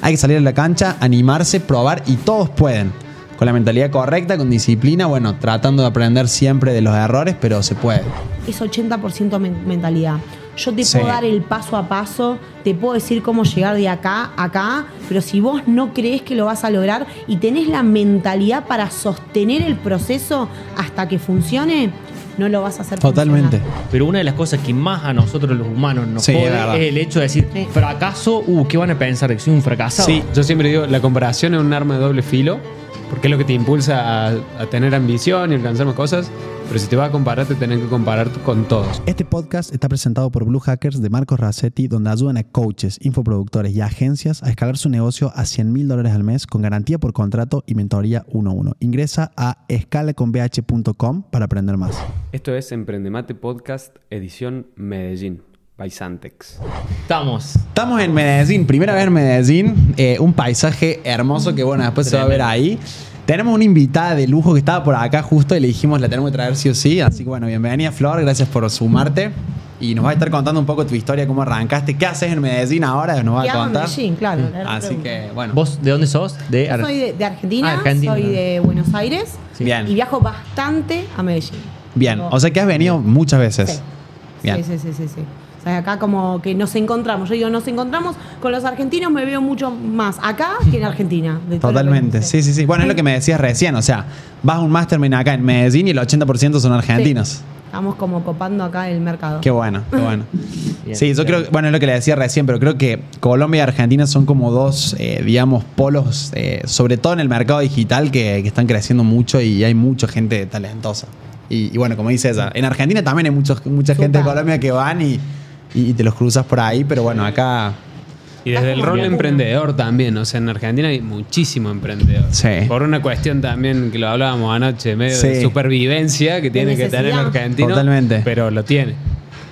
hay que salir a la cancha, animarse, probar y todos pueden. Con la mentalidad correcta, con disciplina, bueno, tratando de aprender siempre de los errores, pero se puede. Es 80% men- mentalidad. Yo te Sí. puedo dar el paso a paso, te puedo decir cómo llegar de acá a acá, pero si vos no crees que lo vas a lograr y tenés la mentalidad para sostener el proceso hasta que funcione, no lo vas a hacer Totalmente. funcionar. Pero una de las cosas que más a nosotros los humanos nos Sí, es jode verdad. es el hecho de decir, Sí. fracaso, uh, ¿qué van a pensar? ¿Que soy un fracasado? Sí, yo siempre digo, la comparación es un arma de doble filo, porque es lo que te impulsa a, a tener ambición y alcanzar más cosas, pero si te vas a comparar, te tenés que comparar con todos. Este podcast está presentado por Blue Hackers de Marcos Rassetti, donde ayudan a coaches, infoproductores y agencias a escalar su negocio a 100 mil dólares al mes con garantía por contrato y mentoría 1 a 1. Ingresa a escalaconbh.com para aprender más. Esto es Emprendemate Podcast, edición Medellín, by Santex. Estamos. Estamos en Medellín, primera vez en Medellín, eh, un paisaje hermoso que bueno, después se va a ver ahí. Tenemos una invitada de lujo que estaba por acá justo y le dijimos la tenemos que traer sí o sí, así que bueno, bienvenida Flor, gracias por sumarte y nos va a estar contando un poco tu historia, cómo arrancaste, qué haces en Medellín ahora, nos va ¿Qué a contar. Medellín? Claro, Así que bueno, ¿Vos de dónde sos? De Yo soy de, de Argentina, Ah, Argentina. soy de Buenos Aires Sí. bien, y viajo bastante a Medellín. bien, o sea que has venido muchas veces. Sí. Bien. Sí, sí, sí, sí, sí. Acá como que nos encontramos. Yo digo, nos encontramos con los argentinos, me veo mucho más acá que en Argentina. de Totalmente, sí, sí, sí. Bueno, es lo que me decías recién, o sea, vas a un mastermind acá en Medellín y el 80% son argentinos. Estamos como copando acá el mercado. Qué bueno, qué bueno. Bien, sí, yo creo, bueno, es lo que le decía recién, pero creo que Colombia y Argentina son como dos, eh, digamos, polos, eh, sobre todo en el mercado digital, que, que están creciendo mucho y hay mucha gente talentosa. Y, y bueno, como dice ella, en Argentina también hay muchos, mucha gente de. Colombia que van y, y te los cruzas por ahí, pero bueno, acá Y desde el rol bien. emprendedor también, o sea, en Argentina hay muchísimo emprendedor. Sí. Por una cuestión también que lo hablábamos anoche, medio Sí. de supervivencia que tiene que tener el argentino. Totalmente. Pero lo tiene.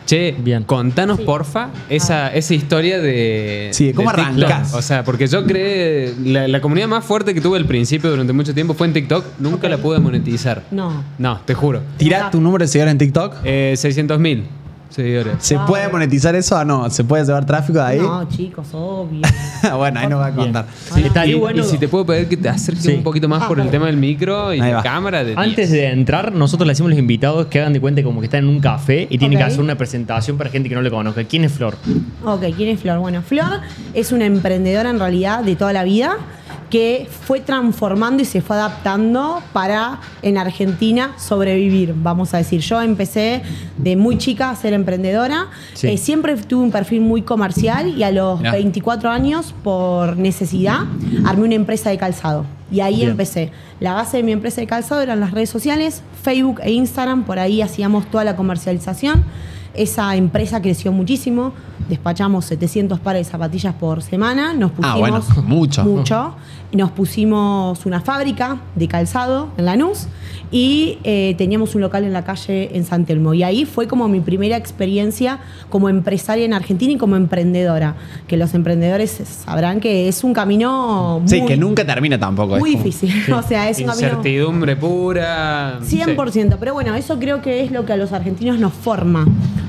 Che, Bien. contanos porfa esa, esa historia de. Sí, ¿cómo de arrancás? O sea, porque yo creé. La, la comunidad más fuerte que tuve al principio durante mucho tiempo fue en TikTok. Nunca la pude monetizar. No. No, te juro. tira tu número de seguidores en TikTok. Eh, 600 mil seguidores. ¿Se Wow. puede monetizar eso o no? ¿Se puede llevar tráfico de ahí? No, chicos, obvio. bueno, ahí nos va a contar. Sí, está y, bueno. y si te puedo pedir que te acerques Sí. un poquito más Ah, por el tema del micro y la cámara. De Antes 10. de entrar, nosotros le decimos a los invitados que hagan de cuenta como que están en un café y tienen Ok. que hacer una presentación para gente que no le conozca. ¿Quién es Flor? Ok, ¿quién es Flor? Bueno, Flor es una emprendedora en realidad de toda la vida que fue transformando y se fue adaptando para en Argentina sobrevivir, vamos a decir. Yo empecé de muy chica a ser emprendedora, Sí. Eh, siempre tuve un perfil muy comercial y a los Mirá. 24 años, por necesidad, armé una empresa de calzado. Y ahí Bien. empecé. La base de mi empresa de calzado eran las redes sociales, Facebook e Instagram, por ahí hacíamos toda la comercialización. Esa empresa creció muchísimo, despachamos 700 pares de zapatillas por semana, nos pusimos Ah, bueno, mucho. mucho. Nos pusimos una fábrica de calzado en Lanús y eh, teníamos un local en la calle en San Telmo. Y ahí fue como mi primera experiencia como empresaria en Argentina y como emprendedora. Que los emprendedores sabrán que es un camino muy, Sí, que nunca termina tampoco. es muy como- difícil. o sea, es un camino... Incertidumbre pura. 100%, pero bueno, eso creo que es lo que a los argentinos nos forma,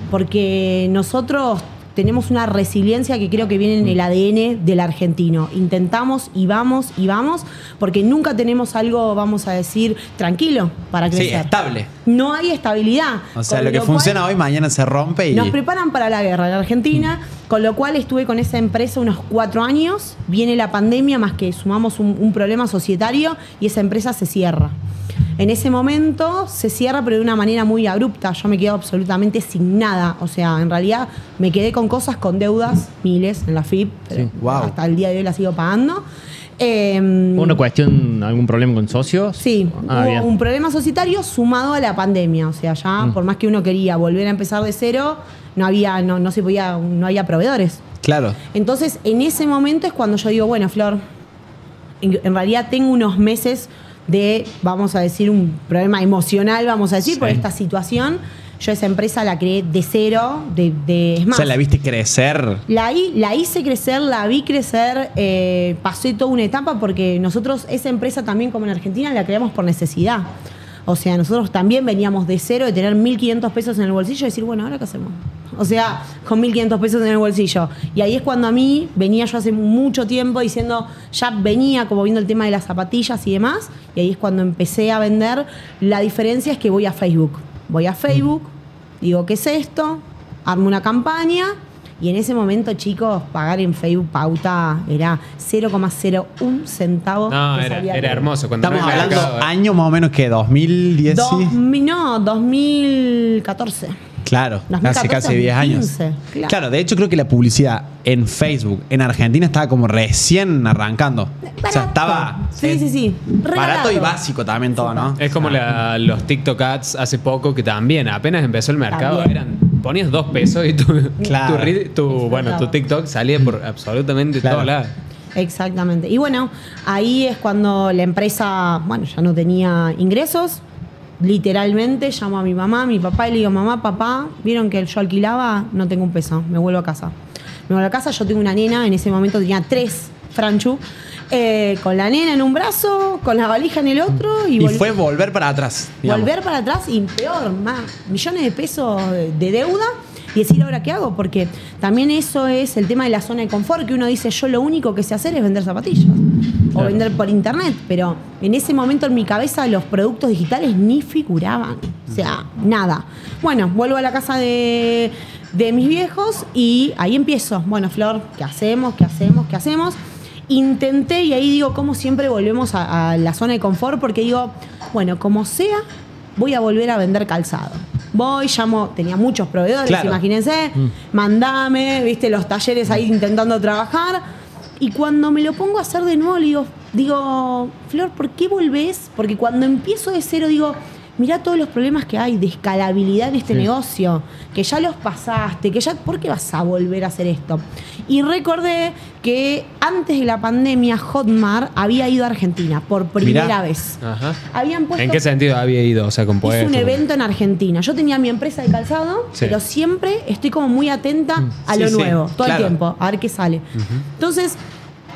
porque nosotros tenemos una resiliencia que creo que viene en el ADN del argentino. Intentamos y vamos y vamos, porque nunca tenemos algo, vamos a decir, tranquilo para Sí, crecer. estable. No hay estabilidad. O sea, lo que funciona hoy, mañana se rompe y. nos preparan para la guerra en Argentina, con lo cual estuve con esa empresa unos cuatro años. Viene la pandemia, más que sumamos un, un problema societario y esa empresa se cierra. En ese momento se cierra, pero de una manera muy abrupta. Yo me quedo absolutamente sin nada. O sea, en realidad me quedé con cosas, con deudas, miles en la FIP. pero Sí. Wow. Hasta el día de hoy la sigo pagando. Em, ¿Una cuestión, algún problema con socios? Sí, Ah, hubo bien. un problema societario sumado a la pandemia. O sea, ya Mm. por más que uno quería volver a empezar de cero, no había, no, no se podía, no había proveedores. Claro. Entonces, en ese momento es cuando yo digo, bueno, Flor, en, en realidad tengo unos meses de, vamos a decir, un problema emocional, vamos a decir, Sí. por esta situación. Yo esa empresa la creé de cero, de, de es O más, sea, la viste crecer. la, la hice crecer, la vi crecer, eh, pasé toda una etapa porque nosotros esa empresa también como en Argentina la creamos por necesidad. O sea, nosotros también veníamos de cero, de tener 1.500 pesos en el bolsillo y decir, bueno, ¿ahora qué hacemos? O sea, con 1.500 pesos en el bolsillo. Y ahí es cuando a mí venía yo hace mucho tiempo diciendo, ya venía como viendo el tema de las zapatillas y demás. Y ahí es cuando empecé a vender. La diferencia es que voy a Facebook. Voy a Facebook, digo, ¿qué es esto? Armo una campaña. Y en ese momento, chicos, pagar en Facebook pauta era 0,01 centavo. No, que era, salía era todo. hermoso. Cuando Estamos hablando mercado, años más o menos que 2010. sí. Dos mi- no, 2014. Claro, 2014, hace casi 10 años. 2015, Claro. claro. de hecho creo que la publicidad en Facebook en Argentina estaba como recién arrancando. O sea, Barato. estaba Sí, sí, sí. barato y básico también todo, ¿no? Es como la- los TikTok ads hace poco que también apenas empezó el mercado También. eran ponías dos pesos y tu, Claro. tu, bueno tu TikTok salía por absolutamente Claro. todos lados. Exactamente. Y bueno, ahí es cuando la empresa, bueno, ya no tenía ingresos. Literalmente llamo a mi mamá, a mi papá y le digo, mamá, papá, vieron que yo alquilaba, no tengo un peso, me vuelvo a casa. Me vuelvo a casa, yo tengo una nena, en ese momento tenía tres Franchu, eh, con la nena en un brazo, con la valija en el otro y, Y fue volver para atrás. digamos. volver para atrás y peor, más, millones de pesos de deuda y decir ahora qué hago, porque también eso es el tema de la zona de confort, que uno dice yo lo único que sé hacer es vender zapatillas o vender por internet, pero en ese momento en mi cabeza los productos digitales ni figuraban, o sea, nada. Bueno, vuelvo a la casa de, de mis viejos y ahí empiezo, bueno, Flor, ¿qué hacemos? ¿Qué hacemos? ¿Qué hacemos? Intenté y ahí digo, como siempre volvemos a, a la zona de confort, porque digo, bueno, como sea, voy a volver a vender calzado. Voy, llamo, tenía muchos proveedores, Claro. imagínense, mandame, viste, los talleres ahí intentando trabajar. Y cuando me lo pongo a hacer de nuevo, le digo, digo, Flor, ¿por qué volvés? Porque cuando empiezo de cero, digo, mirá todos los problemas que hay de escalabilidad en este negocio, que ya los pasaste, que ya, ¿por qué vas a volver a hacer esto? Y recordé que antes de la pandemia, Hotmart había ido a Argentina por primera Mirá. vez. Ajá. Habían puesto ¿En qué sentido había ido? O sea, con Hice puestos. un evento en Argentina. Yo tenía mi empresa de calzado, Sí. pero siempre estoy como muy atenta a Sí, lo nuevo, todo claro. el tiempo, a ver qué sale. Entonces,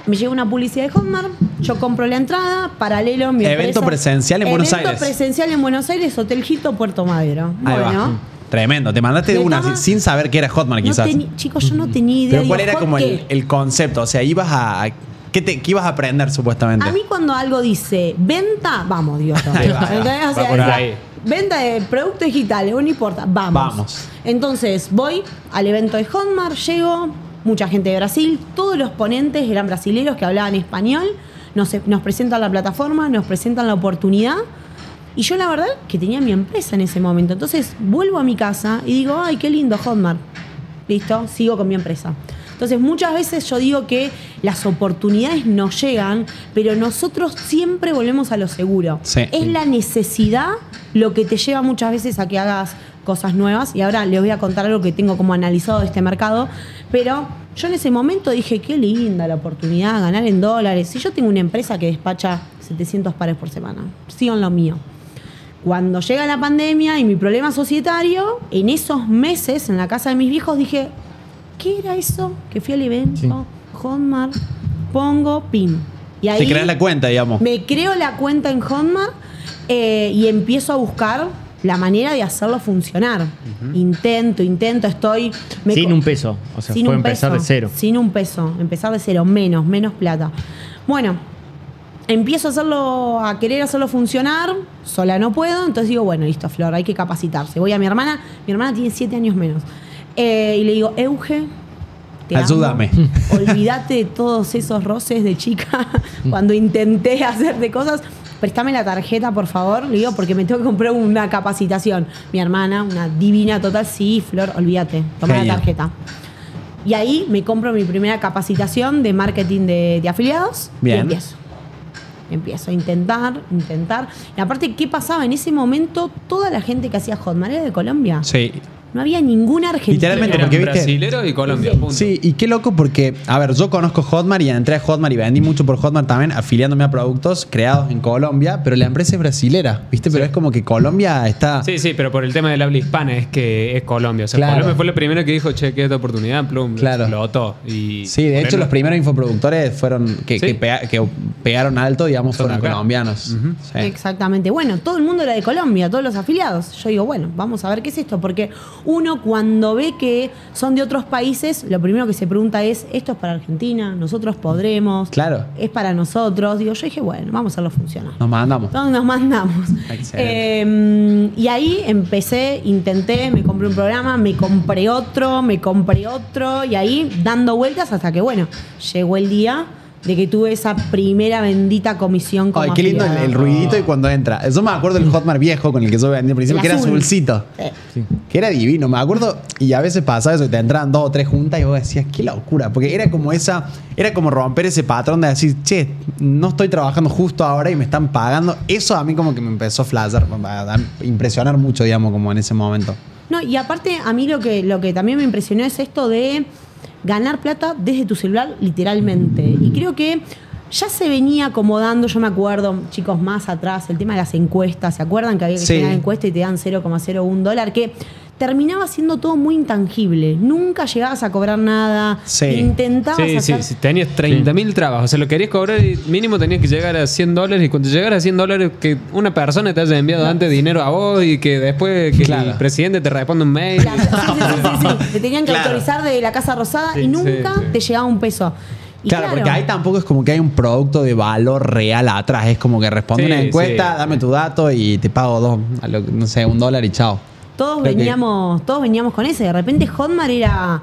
me llega una publicidad de Hotmart, yo compro la entrada, paralelo mi Evento empresa- presencial en Buenos Aires. Evento presencial en Buenos Aires, Hotel Hito, Puerto Madero. Ahí va. bueno. Tremendo. Te mandaste de una sin- saber que era Hotmart, quizás. chicos, yo no tenía idea. Pero Digo, ¿cuál era ¿Hot como el, qué? el concepto? O sea, ibas a. ¿Qué, te, qué ibas a aprender supuestamente? A mí cuando algo dice venta, vamos, Dios. Va. O Va sea, por decía, ahí. Venta de productos digitales, no importa, vamos. Vamos. Entonces voy al evento de Hotmart, llego, mucha gente de Brasil, todos los ponentes eran brasileños que hablaban español, nos, nos presentan la plataforma, nos presentan la oportunidad. Y yo la verdad que tenía mi empresa en ese momento. Entonces vuelvo a mi casa y digo, ay, qué lindo Hotmart. Listo, sigo con mi empresa. Entonces muchas veces yo digo que las oportunidades nos llegan, pero nosotros siempre volvemos a lo seguro. Sí. Es la necesidad lo que te lleva muchas veces a que hagas cosas nuevas. Y ahora les voy a contar algo que tengo como analizado de este mercado. Pero yo en ese momento dije, qué linda la oportunidad, ganar en dólares. Si yo tengo una empresa que despacha 700 pares por semana, sigo en lo mío. Cuando llega la pandemia y mi problema societario, en esos meses en la casa de mis viejos dije, ¿qué era eso? Que fui al evento, Hotmart, pongo, pin. Y ahí Te creas la cuenta, digamos. me creo la cuenta en Hotmart eh, y empiezo a buscar la manera de hacerlo funcionar. Intento, intento, estoy... me Sin un peso. O sea, sin fue un empezar peso, de cero. Sin un peso, empezar de cero, menos, menos plata. Bueno, empiezo a hacerlo, a querer hacerlo funcionar, sola no puedo, entonces digo, bueno, listo, Flor, hay que capacitarse. Voy a mi hermana, mi hermana tiene siete años menos. Eh, y le digo, Euge, te. Ayúdame. Olvídate de todos esos roces de chica cuando intenté hacerte cosas. Préstame la tarjeta, por favor. Le digo, porque me tengo que comprar una capacitación. Mi hermana, una divina total. Sí, Flor, olvídate. Toma la tarjeta. Y ahí me compro mi primera capacitación de marketing de, de afiliados. Bien. Y empiezo. Empiezo a intentar, intentar. Y aparte, ¿qué pasaba? En ese momento, toda la gente que hacía Hotmart era de Colombia. Sí. No había ninguna argentina. Literalmente, porque viste- brasilero y Colombia, punto. Sí, y qué loco porque, a ver, yo conozco Hotmart y entré a Hotmart y vendí mucho por Hotmart también, afiliándome a productos creados en Colombia, pero la empresa es brasilera, ¿viste? Pero es como que Colombia está... Sí, sí, pero por el tema del habla hispana es que es Colombia. O sea, Claro. Colombia fue lo primero que dijo, che, que esta oportunidad, plum, Claro. explotó. Y Sí, de hecho los primeros infoproductores fueron que, Sí. que pega- que pegaron alto, digamos, Son fueron acá. colombianos. Sí. Exactamente. Bueno, todo el mundo era de Colombia, todos los afiliados. Yo digo, bueno, vamos a ver qué es esto, porque uno cuando ve que son de otros países, lo primero que se pregunta es, ¿esto es para Argentina? ¿Nosotros podremos? Claro. ¿Es para nosotros? Digo, yo dije, bueno, vamos a hacerlo funcionar. Nos mandamos. Entonces nos mandamos. Eh, y ahí empecé, intenté, me compré un programa, me compré otro, me compré otro, y ahí dando vueltas hasta que, bueno, llegó el día de que tuve esa primera bendita comisión como Ay, qué lindo el, ruidito y cuando entra. Yo me acuerdo del Hotmart viejo con el que yo vendí al principio, El que era azul. azulcito. Sí. Que era divino, me acuerdo. Y a veces pasaba eso, que te entraban dos o tres juntas y vos decías, qué locura. Porque era como esa, era como romper ese patrón de decir, che, no estoy trabajando justo ahora y me están pagando. Eso a mí como que me empezó a flashear, a impresionar mucho, digamos, como en ese momento. No, y aparte a mí lo que, lo que también me impresionó es esto de ganar plata desde tu celular literalmente. Y creo que ya se venía acomodando, yo me acuerdo, chicos, más atrás, el tema de las encuestas, ¿se acuerdan que había que Sí. llenar encuesta y te dan 0,01 dólar? Que terminaba siendo todo muy intangible. Nunca llegabas a cobrar nada. Sí. Intentabas Sí, sí, hacer... sí, tenías 30 mil trabajos. O sea, lo querías cobrar y mínimo tenías que llegar a 100 dólares. Y cuando llegaras a 100 dólares, que una persona te haya enviado antes dinero a vos y que después que Claro. el presidente te responda un mail. Claro, sí, sí, sí, sí, sí. Te tenían que Claro. autorizar de la Casa Rosada Sí, y nunca sí, sí. te llegaba un peso. Claro, porque ahí tampoco es como que hay un producto de valor real atrás. Es como que responde Sí, una encuesta, sí. dame tu dato y te pago dos, a lo- no sé, un dólar y chao. Todos Creo que- veníamos, todos veníamos con ese. De repente Hotmart era.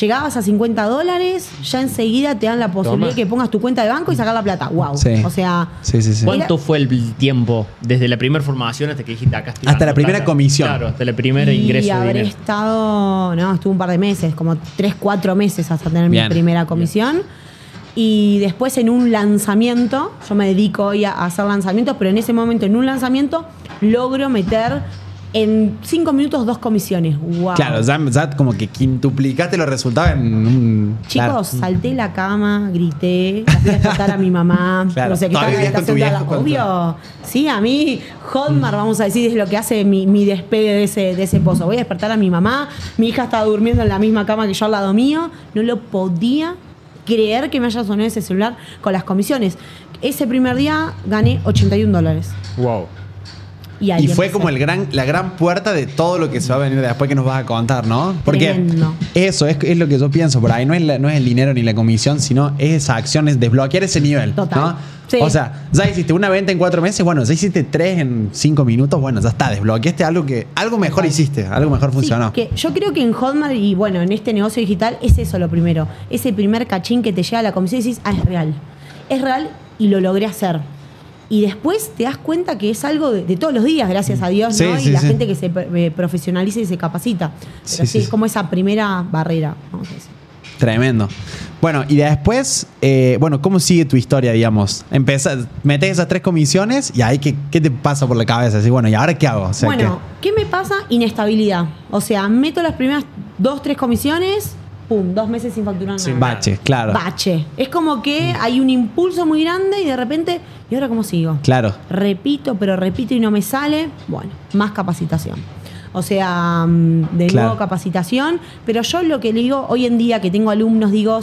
Llegabas a 50 dólares, ya enseguida te dan la posibilidad Toma. de que pongas tu cuenta de banco y sacar la plata. ¡Wow! Sí. O sea, Sí, sí, sí. ¿Cuánto Era- fue el tiempo desde la primera formación hasta que dijiste acá estoy Hasta la primera plata? comisión. Claro, hasta el primer y ingreso de habré dinero. estado. No, estuve un par de meses, como 3, 4 meses hasta tener Bien. mi primera comisión. Y después en un lanzamiento, yo me dedico hoy a a hacer lanzamientos, pero en ese momento, en un lanzamiento, logro meter en 5 minutos dos comisiones. ¡Wow! Claro, ya, ya como que quintuplicaste los resultados en un. Chicos, claro. salté la cama, grité, la fui a despertar a mi mamá. Claro. No sé qué ¿Todavía estaba en la vivías con tu viejo? Obvio. Sí, a mí, Hotmart, vamos a decir, es lo que hace mi, mi despegue de ese, de ese pozo. Voy a despertar a mi mamá, mi hija estaba durmiendo en la misma cama que yo al lado mío. No lo podía creer que me haya sonado ese celular con las comisiones. Ese primer día gané 81 dólares. Wow. Y, ahí Y fue como el gran, la gran puerta de todo lo que se va a venir después que nos vas a contar, ¿no? Porque Tremendo. eso es, es lo que yo pienso por ahí. No es, la- no es el dinero ni la comisión, sino es esa acción, es desbloquear ese nivel. Total. ¿no? Sí. O sea, ya hiciste una venta en cuatro meses, bueno, ya hiciste tres en cinco minutos, bueno, ya está, desbloqueaste algo que algo mejor hiciste, algo mejor Sí, funcionó. que yo creo que en Hotmart y bueno, en este negocio digital es eso lo primero. Ese primer cachín que te llega a la comisión y dices, ah, es real. Es real y lo logré hacer. Y después te das cuenta que es algo de, de todos los días, gracias a Dios, Sí, ¿no? sí, y la sí. gente que se eh, profesionaliza y se capacita. Pero Sí, es como esa primera barrera, vamos a decir. Tremendo. Bueno, y después, eh, bueno, ¿cómo sigue tu historia, digamos? Empezás, metes esas tres comisiones y ahí, ¿qué, qué te pasa por la cabeza? Así, bueno, ¿y ahora qué hago? O sea, bueno, ¿qué me pasa? Inestabilidad. O sea, meto las primeras dos, tres comisiones, pum, dos meses sin facturar nada. ¿qué? Bache, claro. Bache. Es como que hay un impulso muy grande y de repente, ¿y ahora cómo sigo? Claro. Repito, pero repito y no me sale. Bueno, más capacitación. O sea, mm, de Claro. nuevo capacitación. Pero yo lo que le digo hoy en día que tengo alumnos, digo,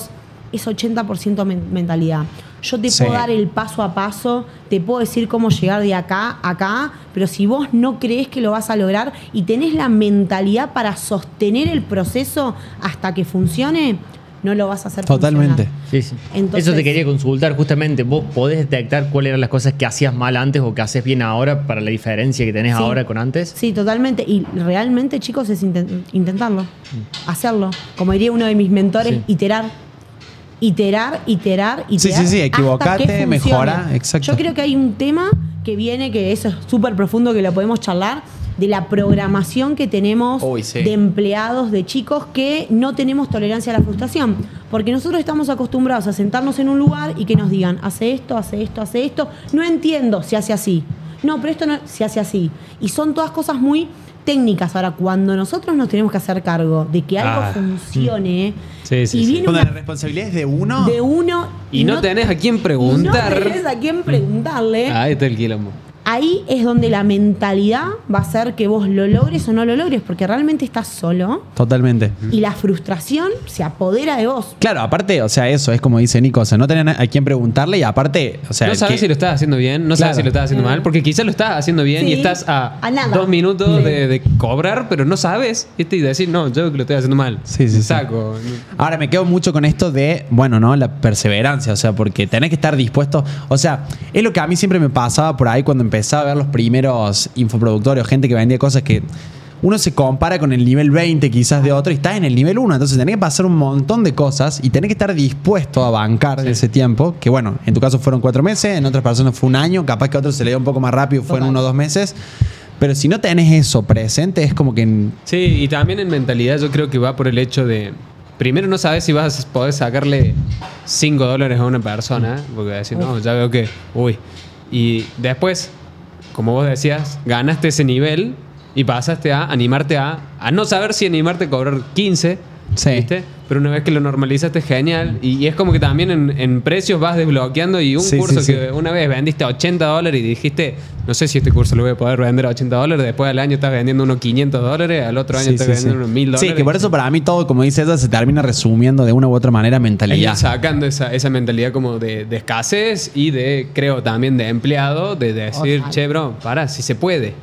es 80% men- mentalidad. Yo te Sí. puedo dar el paso a paso, te puedo decir cómo llegar de acá a acá, pero si vos no crees que lo vas a lograr y tenés la mentalidad para sostener el proceso hasta que funcione, no lo vas a hacer Totalmente. Sí, sí. Entonces- Eso te quería consultar justamente. ¿Vos podés detectar cuáles eran las cosas que hacías mal antes o que haces bien ahora para la diferencia que tenés Sí. ahora con antes? Sí, totalmente. Y realmente, chicos, es inten- intentarlo, Mm. hacerlo. Como diría uno de mis mentores, Sí. iterar. Iterar, iterar, iterar. Sí, sí, sí, equivocate, funcione. mejora, exacto. Yo creo que hay un tema que viene, que eso es súper profundo, que lo podemos charlar, de la programación que tenemos Uy, sí. de empleados, de chicos, que no tenemos tolerancia a la frustración. Porque nosotros estamos acostumbrados a sentarnos en un lugar y que nos digan, hace esto, hace esto, hace esto. No entiendo, se hace así. No, pero esto no se hace así. Y son todas cosas muy técnicas. Ahora, cuando nosotros nos tenemos que hacer cargo de que algo Ah, funcione Sí, sí, y sí. viene Cuando una la responsabilidad es de uno. de uno Y no tenés a quién y preguntar. No tenés a quién preguntarle. Ahí está el quilombo. Ahí es donde la mentalidad va a hacer que vos lo logres o no lo logres, porque realmente estás solo Totalmente. y la frustración se apodera de vos. Claro, aparte, o sea, eso es como dice Nico, o sea, no tenés a quién preguntarle y aparte, o sea, no sabes que- si lo estás haciendo bien, no sabes si lo estás haciendo mal, porque quizás lo estás haciendo bien Sí. y estás a, A nada. dos minutos Sí. de, de cobrar, pero no sabes ¿viste? y decir, no, yo creo que lo estoy haciendo mal. Sí, sí, sí. Saco. Ahora me quedo mucho con esto de, bueno, ¿no? La perseverancia, o sea, porque tenés que estar dispuesto, o sea, es lo que a mí siempre me pasaba por ahí cuando empezaba a ver los primeros infoproductores o gente que vendía cosas que uno se compara con el nivel 20 quizás de otro y estás en el nivel 1, entonces tenés que pasar un montón de cosas y tenés que estar dispuesto a bancar ese tiempo, que bueno, en tu caso fueron cuatro meses, en otras personas fue un año, capaz que a otros se le dio un poco más rápido, fue en Total. uno o dos meses, pero si no tenés eso presente es como que... en- Sí, y también en mentalidad yo creo que va por el hecho de, primero no sabes si vas a poder sacarle 5 dólares a una persona, porque decir, no, ya veo que, uy. Y después, como vos decías, ganaste ese nivel y pasaste a animarte a, no saber si animarte a cobrar 15, Sí. ¿viste? Pero una vez que lo normalizaste, genial. Y, y es como que también en, en precios vas desbloqueando y un Sí, curso sí, que una vez vendiste a 80 dólares y dijiste, no sé si este curso lo voy a poder vender a 80 dólares, después al año estás vendiendo unos 500 dólares, al otro año estás vendiendo unos 1000 dólares. Sí, que por eso para mí todo, como dice ella, se termina resumiendo de una u otra manera mentalidad. sacando esa, esa mentalidad como de, de escasez y de, creo, también de empleado, de decir, Total. che, bro, para, si se puede.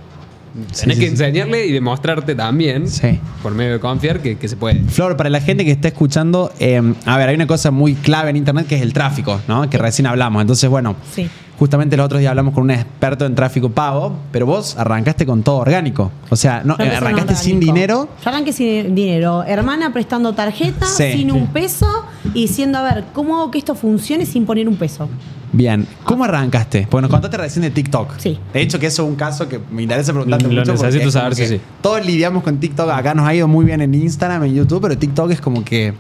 Tenés sí, que sí. enseñarle y demostrarte también, Sí. por medio de confiar, que, que se puede. Flor, para la gente que está escuchando, eh, a ver, hay una cosa muy clave en Internet que es el tráfico, ¿no? Que recién hablamos. Entonces, bueno, Sí. justamente los otros días hablamos con un experto en tráfico pago, pero vos arrancaste con todo orgánico. O sea, no, arrancaste sin orgánico. dinero. Yo arranqué sin dinero. Hermana prestando tarjeta, Sí. sin un peso y diciendo, a ver, ¿cómo hago que esto funcione sin poner un peso? Bien, ¿cómo arrancaste? Porque nos contaste recién de TikTok. Sí. De hecho, que eso es un caso que me interesa preguntarte Lo mucho. necesito saber, sí, sí. Todos lidiamos con TikTok. Acá nos ha ido muy bien en Instagram, en YouTube, pero TikTok es como que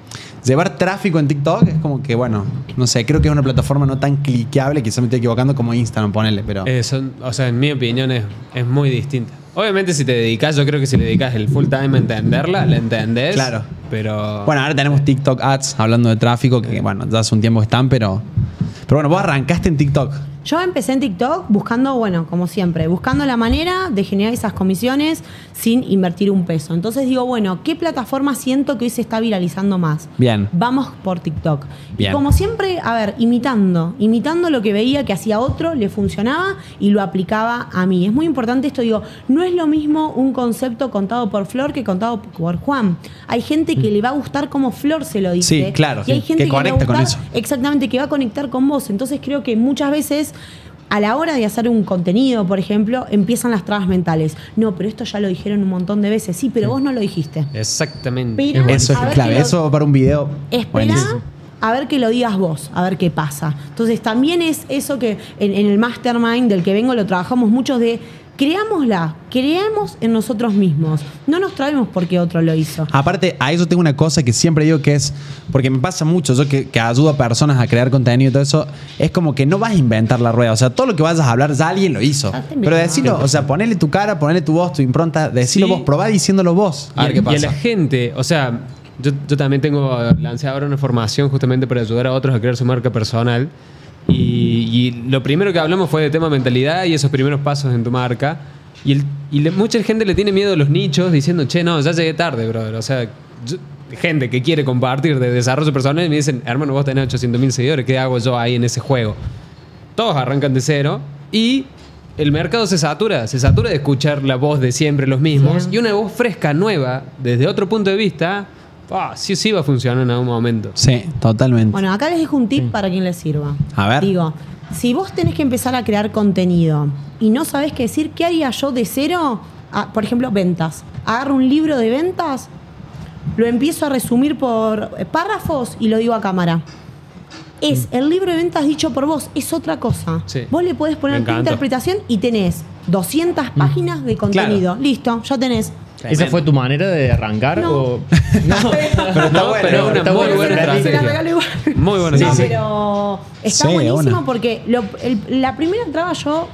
llevar tráfico en TikTok es como que, bueno, no sé, creo que es una plataforma no tan cliqueable, quizás me estoy equivocando como Instagram, ponerle, pero. Eh, son- o sea, en mi opinión es, es muy distinta. Obviamente si te dedicas, yo creo que si le dedicas el full time a entenderla, la entendés. Claro. Pero... Bueno, ahora tenemos TikTok ads hablando de tráfico, que bueno, ya hace un tiempo que están, pero. Pero bueno, vos arrancaste en TikTok. Yo empecé en TikTok buscando, bueno, como siempre, buscando la manera de generar esas comisiones sin invertir un peso. Entonces digo, bueno, ¿qué plataforma siento que hoy se está viralizando más? Bien. Vamos por TikTok. Bien. Y como siempre, a ver, imitando, imitando lo que veía que hacía otro, le funcionaba y lo aplicaba a mí. Es muy importante esto, digo, no es lo mismo un concepto contado por Flor que contado por Juan. Hay gente que le va a gustar como Flor se lo dice. Sí, claro, Y hay gente que que, le va a conecta con eso. Exactamente, que va a conectar con vos. Entonces creo que muchas veces a la hora de hacer un contenido, por ejemplo, empiezan las trabas mentales. No, pero esto ya lo dijeron un montón de veces. Sí, pero vos no lo dijiste. Exactamente. Pero- Eso es clave. lo- Eso para un video. Espera a ver que lo digas vos, a ver qué pasa. Entonces también es eso que en, en el mastermind del que vengo lo trabajamos mucho de creámosla, creamos en nosotros mismos. No nos traemos porque otro lo hizo. Aparte, a eso tengo una cosa que siempre digo que es, porque me pasa mucho, yo que, que ayudo a personas a crear contenido y todo eso, es como que no vas a inventar la rueda. O sea, todo lo que vayas a hablar ya alguien lo hizo. Pero decirlo, o sea, ponele tu cara, ponele tu voz, tu impronta, decirlo Sí. vos, probá diciéndolo vos. A Y, ver qué y a pasa. la gente, o sea, yo, yo también tengo, lancé ahora una formación justamente para ayudar a otros a crear su marca personal. Y, y lo primero que hablamos fue de tema mentalidad y esos primeros pasos en tu marca. Y, el- y le- mucha gente le tiene miedo a los nichos diciendo, che, no, ya llegué tarde, brother. O sea, yo- gente que quiere compartir de desarrollo personal y me dicen, hermano, vos tenés 800 mil seguidores, ¿qué hago yo ahí en ese juego? Todos arrancan de cero y el mercado se satura, se satura de escuchar la voz de siempre los mismos y una voz fresca, nueva, desde otro punto de vista, ah, sí sí va a funcionar en algún momento. Sí, totalmente. Bueno, acá les dejo un tip para quien les sirva. A ver. Digo, si vos tenés que empezar a crear contenido y no sabés qué decir, ¿qué haría yo de cero? Ah, por ejemplo, ventas. Agarro un libro de ventas, lo empiezo a resumir por párrafos y lo digo a cámara. Es el libro de ventas dicho por vos, es otra cosa. Sí. Vos le podés poner tu interpretación y tenés 200 páginas de contenido. Listo, ya tenés. ¿Esa fue tu manera de arrancar? No. O... Pero está No, bueno, pero una está muy bueno, buena estrategia. igual. Muy buena No, estrategia. pero está Sí, buenísimo una. porque lo- el- la primera traba yo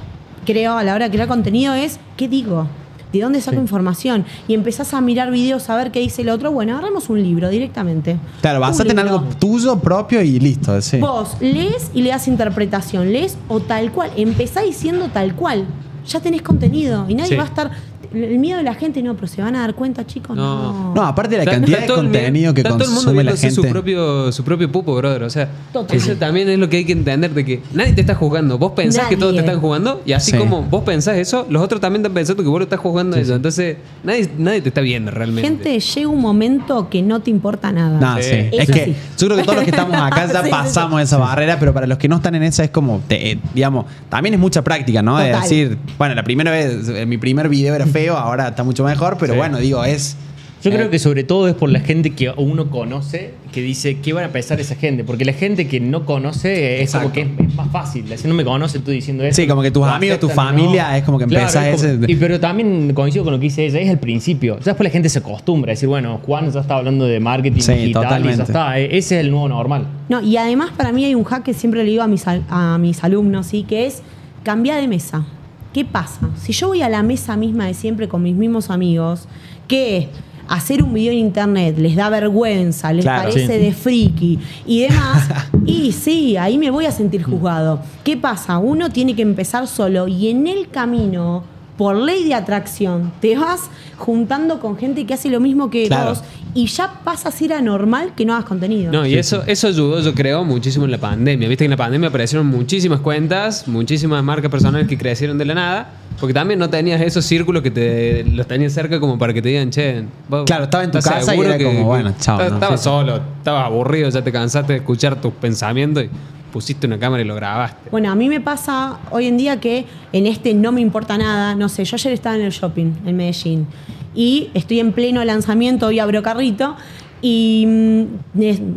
creo a la hora de crear contenido es ¿qué digo? ¿De dónde saco información? Y empezás a mirar videos a ver qué dice el otro. Bueno, agarramos un libro directamente. Claro, basate en algo tuyo propio y listo. Sí. Vos lees y le das interpretación, lees o tal cual. Empezá diciendo tal cual. ya tenés contenido y nadie Sí. va a estar. El miedo de la gente, no, pero se van a dar cuenta, chicos. No. No. No, aparte de la cantidad está de contenido que está todo el mundo consume la gente. Su propio, su propio pupo, brother. O sea, Total. eso también es lo que hay que entender de que nadie te está jugando. Vos pensás que todos te están jugando y así Sí. como vos pensás eso, los otros también están pensando que vos lo estás jugando eso. Entonces, nadie, nadie te está viendo realmente. Gente, llega un momento que no te importa nada. No, Sí. sí. Es que sí. yo creo que todos los que estamos acá ya Sí, sí, pasamos esa barrera, pero para los que no están en esa es como, te- eh, digamos, también es mucha práctica, ¿no? De Total. decir, bueno, la primera vez, eh, mi primer video era feo, ahora está mucho mejor, pero Sí. bueno, digo, es... Yo eh, creo que sobre todo es por la gente que uno conoce, que dice, ¿qué van a pensar esa gente? Porque la gente que no conoce es como que es, es más fácil. Si no me conoce, tú diciendo eso. Sí, como que tus amigos, tu familia, es como que Claro, empezás es como- ese- Y pero también coincido con lo que dice ella, es el principio. Ya después la gente se acostumbra a decir, bueno, Juan ya está hablando de marketing Sí, digital y totalmente. ya está. E- Ese es el nuevo normal. No, y además para mí hay un hack que siempre le digo a mis, a mis alumnos, ¿sí? que es cambiar de mesa. ¿Qué pasa? Si yo voy a la mesa misma de siempre con mis mismos amigos, que hacer un video en internet les da vergüenza, les Claro, parece sí. de friki y demás, y sí, ahí me voy a sentir juzgado. ¿Qué pasa? Uno tiene que empezar solo y en el camino, por ley de atracción, te vas juntando con gente que hace lo mismo que Claro. vos y ya pasa a ser anormal que no hagas contenido. No, y eso, eso ayudó, yo creo, muchísimo en la pandemia. Viste que en la pandemia aparecieron muchísimas cuentas, muchísimas marcas personales que crecieron de la nada, porque también no tenías esos círculos que te los tenías cerca como para que te digan, che, vos Claro, estaba en tu ¿estás casa y seguro era como, bueno, chao, Estabas ¿no? sí. solo, estabas aburrido, ya te cansaste de escuchar tus pensamientos y pusiste una cámara y lo grabaste. Bueno, a mí me pasa hoy en día que en este no me importa nada. No sé, yo ayer estaba en el shopping en Medellín y estoy en pleno lanzamiento, hoy abro carrito y mm,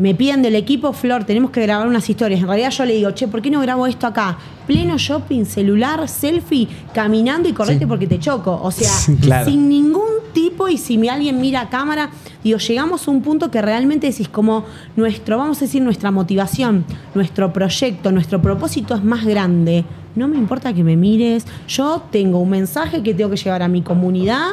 me- piden del equipo, Flor, tenemos que grabar unas historias. En realidad yo le digo, che, ¿por qué no grabo esto acá? Pleno shopping, celular, selfie, caminando y correte porque te choco. O sea, claro. sin ningún tipo y si alguien mira a cámara, digo, llegamos a un punto que realmente decís como nuestro, vamos a decir, nuestra motivación, nuestro proyecto, nuestro propósito es más grande. No me importa que me mires, yo tengo un mensaje que tengo que llevar a mi comunidad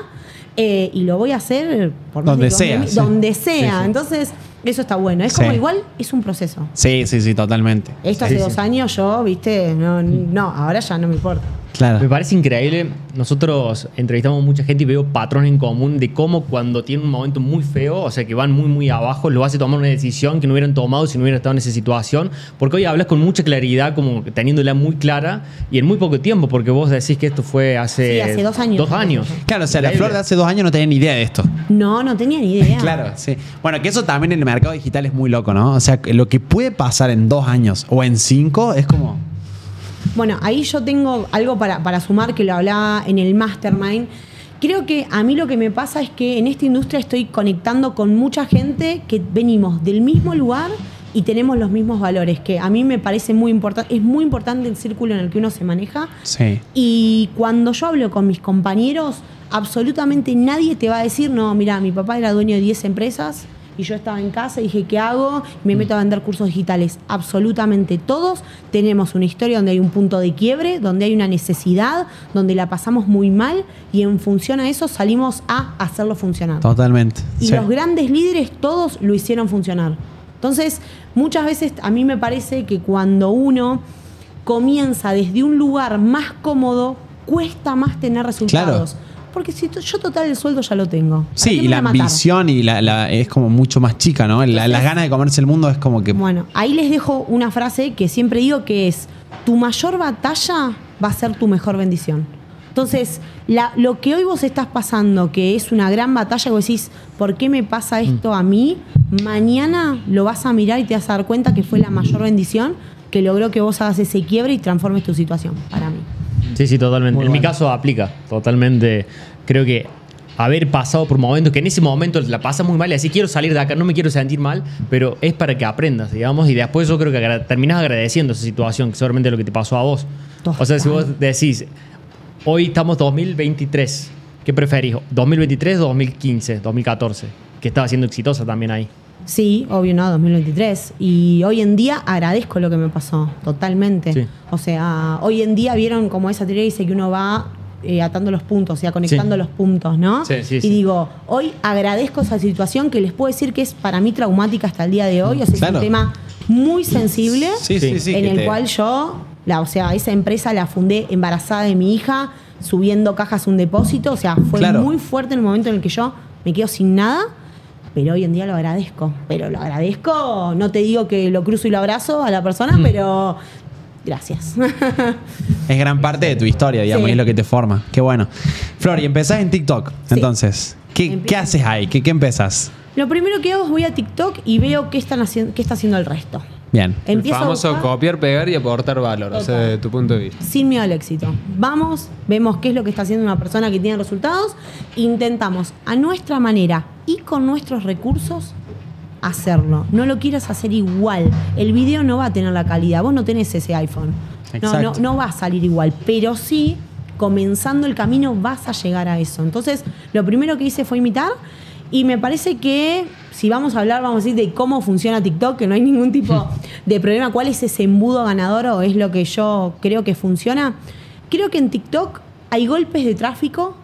eh, y lo voy a hacer por Donde me sea, sí. donde sea. Sí. Entonces, eso está bueno. Es como igual, es un proceso. Sí, sí, sí, totalmente. Esto hace dos años yo, viste, no, no, ahora ya no me importa. Claro. Me parece increíble. Nosotros entrevistamos mucha gente y veo patrones en común de cómo cuando tiene un momento muy feo, o sea, que van muy, muy abajo, lo hace tomar una decisión que no hubieran tomado si no hubieran estado en esa situación. Porque hoy hablas con mucha claridad, como teniéndola muy clara y en muy poco tiempo, porque vos decís que esto fue hace, Sí, hace dos años. Dos años. Claro, o sea, la flor de hace dos años no tenía ni idea de esto. No, no tenía ni idea. Claro, sí. Bueno, que eso también en el mercado digital es muy loco, ¿no? O sea, lo que puede pasar en dos años o en cinco es como. Bueno, ahí yo tengo algo para, para sumar que lo hablaba en el Mastermind. Creo que a mí lo que me pasa es que en esta industria estoy conectando con mucha gente que venimos del mismo lugar y tenemos los mismos valores, que a mí me parece muy importante, es muy importante el círculo en el que uno se maneja. Sí. Y cuando yo hablo con mis compañeros, absolutamente nadie te va a decir, no, mira, mi papá era dueño de 10 empresas y yo estaba en casa y dije, ¿qué hago? Me meto a vender cursos digitales. Absolutamente todos tenemos una historia donde hay un punto de quiebre, donde hay una necesidad, donde la pasamos muy mal y en función a eso salimos a hacerlo funcionar. Totalmente. Y Sí. los grandes líderes todos lo hicieron funcionar. Entonces, muchas veces a mí me parece que cuando uno comienza desde un lugar más cómodo, cuesta más tener resultados. Porque si yo total el sueldo ya lo tengo. ¿Para Sí, y la ambición y la, la- es como mucho más chica, ¿no? La- las ganas de comerse el mundo es como que. Bueno, ahí les dejo una frase que siempre digo que es, tu mayor batalla va a ser tu mejor bendición. Entonces, la- lo que hoy vos estás pasando, que es una gran batalla, vos decís, ¿por qué me pasa esto a mí? Mañana lo vas a mirar y te vas a dar cuenta que fue la mayor bendición que logró que vos hagas ese quiebre y transformes tu situación, para mí. Sí, sí, totalmente. Muy en mi caso aplica totalmente. Creo que haber pasado por momentos que en ese momento la pasas muy mal y así quiero salir de acá, no me quiero sentir mal, pero es para que aprendas, digamos, y después yo creo que agra- terminás agradeciendo esa situación, que seguramente es lo que te pasó a vos. O sea, si vos decís, hoy estamos 2023, ¿qué preferís? ¿2023 o 2015, 2014? Que estaba siendo exitosa también ahí. Sí, obvio, no, 2023. Y hoy en día agradezco lo que me pasó, totalmente. Sí. O sea, hoy en día vieron como esa teoría dice que uno va eh, atando los puntos, o sea, conectando Sí. los puntos, ¿no? Sí, sí, y digo, hoy agradezco esa situación que les puedo decir que es para mí traumática hasta el día de hoy. O sea, Claro. es un tema muy sensible Sí, sí, sí. en el te- cual yo, la, o sea, esa empresa la fundé embarazada de mi hija. subiendo cajas a un depósito. O sea, fue Claro. muy fuerte en el momento en el que yo me quedo sin nada. Pero hoy en día lo agradezco. Pero lo agradezco, no te digo que lo cruzo y lo abrazo a la persona, pero gracias. Es gran parte de tu historia, digamos, Sí. y es lo que te forma. Qué bueno. Flor, y empezás en TikTok. Sí. Entonces, ¿qué, qué haces ahí? ¿Qué, qué empezás? lo primero que hago es voy a TikTok y veo qué, están haciendo, qué está haciendo el resto. Bien. El Empiezo a famoso copiar, pegar y aportar valor, o sea, Total. de tu punto de vista. sin miedo al éxito. Vamos, vemos qué es lo que está haciendo una persona que tiene resultados, intentamos a nuestra manera y con nuestros recursos hacerlo. No lo quieras hacer igual. El video no va a tener la calidad. Vos no tenés ese iPhone. No, no, Exacto. no va a salir igual, pero sí, comenzando el camino vas a llegar a eso. Entonces, lo primero que hice fue imitar y me parece que si vamos a hablar, vamos a decir, de cómo funciona TikTok, que no hay ningún tipo de problema, cuál es ese embudo ganador o es lo que yo creo que funciona. Creo que en TikTok hay golpes de tráfico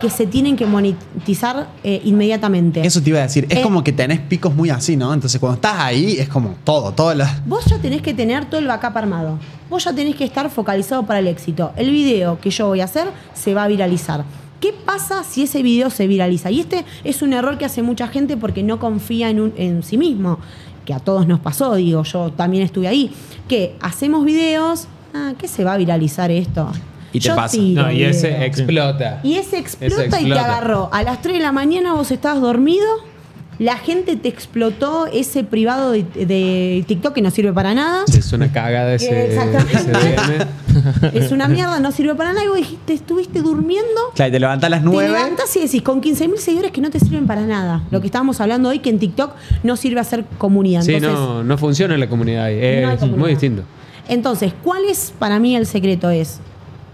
que se tienen que monetizar eh, inmediatamente. Eso te iba a decir. Es Eh, como que tenés picos muy así, ¿no? Entonces, cuando estás ahí, es como todo, todo. la- Vos ya tenés que tener todo el backup armado. Vos ya tenés que estar focalizado para el éxito. El video que yo voy a hacer se va a viralizar. ¿Qué pasa si ese video se viraliza? Y este es un error que hace mucha gente porque no confía en, un- en sí mismo. Que a todos nos pasó, digo, yo también estuve ahí. Que hacemos videos, ah, ¿qué se va a viralizar esto? Y te Yo pasa. No, y ese video. explota. Y ese explota, Ese y te agarró. A las 3 de la mañana vos estabas dormido, la gente te explotó ese privado de, de TikTok que no sirve para nada. Es una cagada ese, Exactamente. ese DM. Es una mierda, no sirve para nada. Y vos dijiste, estuviste durmiendo. Claro, y te levantás a las Te 9. levantás y decís, con 15.000 seguidores que no te sirven para nada. Lo que estábamos hablando hoy, que en TikTok no sirve hacer comunidad. Sí, Entonces, no, no funciona la comunidad ahí. no Es comunidad. muy distinto. Entonces, ¿cuál es para mí el secreto? Es,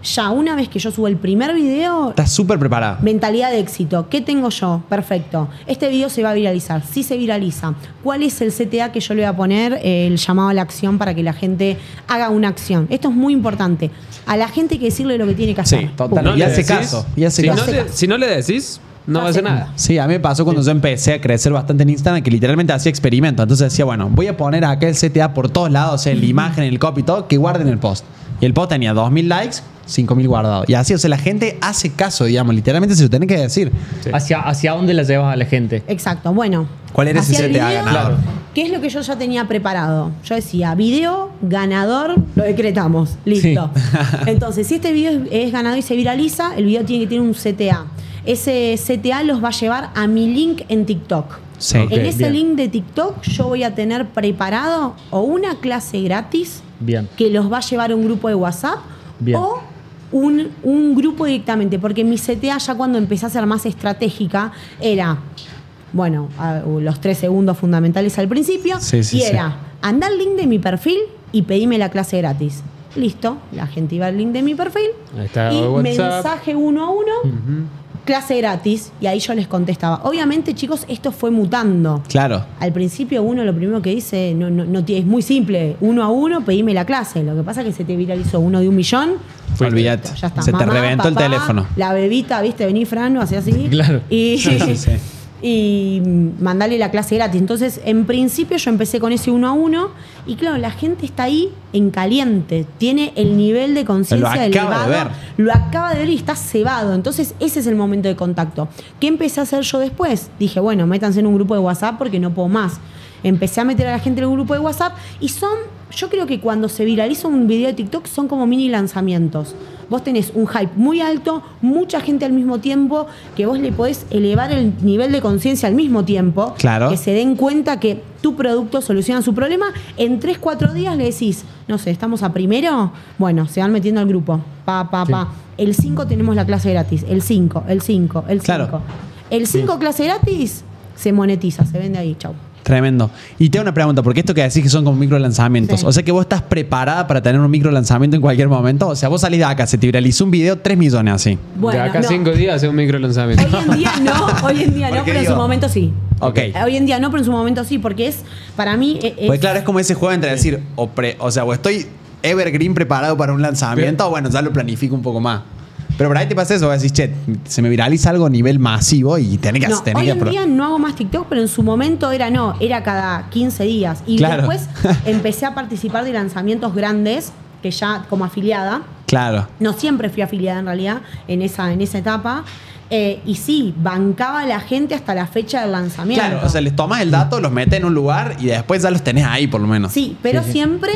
ya una vez que yo subo el primer video, Estás súper preparado. Mentalidad de éxito. ¿Qué tengo yo? Perfecto. Este video se va a viralizar. Si se viraliza, ¿cuál es el CTA que yo le voy a poner? eh, El llamado a la acción para que la gente haga una acción. Esto es muy importante. A la gente hay que decirle lo que tiene que hacer. Sí, total. Punto. y hace caso. Y hace si, caso. no le, si no le decís, no hacer nada. Sí, a mí me pasó cuando yo empecé a crecer bastante en Instagram que literalmente hacía experimentos. Entonces decía, bueno, voy a poner acá el CTA por todos lados, o sea, en la imagen, en el copy y todo, que guarden el post. Y el post tenía 2.000 likes, 5.000 guardados. Y así, o sea, la gente hace caso, digamos, literalmente se lo tiene que decir. Sí. ¿Hacia, ¿Hacia dónde la llevas a la gente? Exacto. Bueno. ¿Cuál era ese hacia el CTA video, ganador? ¿Qué es lo que yo ya tenía preparado? Yo decía, video ganador, lo decretamos. Listo. Entonces, si este video es, es ganador y se viraliza, el video tiene que tener un CTA. Ese CTA los va a llevar a mi link en TikTok. Sí. En ese bien. link de TikTok yo voy a tener preparado o una clase gratis Bien. que los va a llevar a un grupo de WhatsApp Bien. o un, un grupo directamente, porque mi CTA ya cuando empecé a ser más estratégica era, bueno, los tres segundos fundamentales al principio, Sí, sí, y era, anda al link de mi perfil y pedime la clase gratis. Listo, la gente iba al link de mi perfil Ahí está, y WhatsApp. mensaje uno a uno. Clase gratis, y ahí yo les contestaba. Obviamente, chicos, esto fue mutando. Claro. Al principio uno lo primero que dice, no, no, no tiene- es muy simple, uno a uno, pedime la clase. Lo que pasa es que se te viralizó uno de un millón. Olvídate. Ya está. Se te Mamá, reventó el papá, teléfono. La bebita, viste, vení Fran, hacía así. Claro. Y, Sí, sí, sí. y mandale la clase gratis. Entonces, en principio yo empecé con ese uno a uno. Y claro, la gente está ahí en caliente. Tiene el nivel de conciencia acaba de elevado. ver. Lo acaba de ver y está cebado. Entonces, ese es el momento de contacto. ¿Qué empecé a hacer yo después? Dije, bueno, métanse en un grupo de WhatsApp porque no puedo más. Empecé a meter a la gente en un grupo de WhatsApp y son, yo creo que cuando se viraliza un video de TikTok son como mini lanzamientos. Vos tenés un hype muy alto, mucha gente al mismo tiempo, que vos le podés elevar el nivel de conciencia al mismo tiempo. Claro. Que se den cuenta que tu producto soluciona su problema. En 3, 4 días le decís, no sé, estamos a primero. Bueno, se van metiendo al grupo. Pa, pa, pa. El 5 tenemos la clase gratis. El 5, el 5, el 5. Claro. El 5 clase gratis se monetiza, se vende ahí, chau. Tremendo. Y te hago una pregunta, porque esto que decís que son como micro lanzamientos, Sí. o sea que vos estás preparada para tener un micro lanzamiento en cualquier momento. O sea, vos salís de acá, se te viralizó un video, 3 millones así. Bueno, de acá no. cinco días hace un micro lanzamiento. Hoy en día no, hoy en día no, pero en su momento sí. Ok. Hoy en día no, pero en su momento sí, porque es, para mí, e- es, Pues claro, es como ese juego entre decir, o, pre- o sea, o estoy evergreen preparado para un lanzamiento, o bueno, ya lo planifico un poco más. Pero por ahí te pasa eso, decís, che, se me viraliza algo a nivel masivo y tenés que No, tenés hoy en día no hago más TikTok, pero en su momento era no, era cada 15 días. Y Claro. después empecé a participar de lanzamientos grandes que ya como afiliada. Claro. No siempre fui afiliada en realidad en esa, en esa etapa. Eh, y sí, bancaba a la gente hasta la fecha del lanzamiento. Claro, o sea, les tomas el dato, los metes en un lugar y después ya los tenés ahí por lo menos. Sí, pero siempre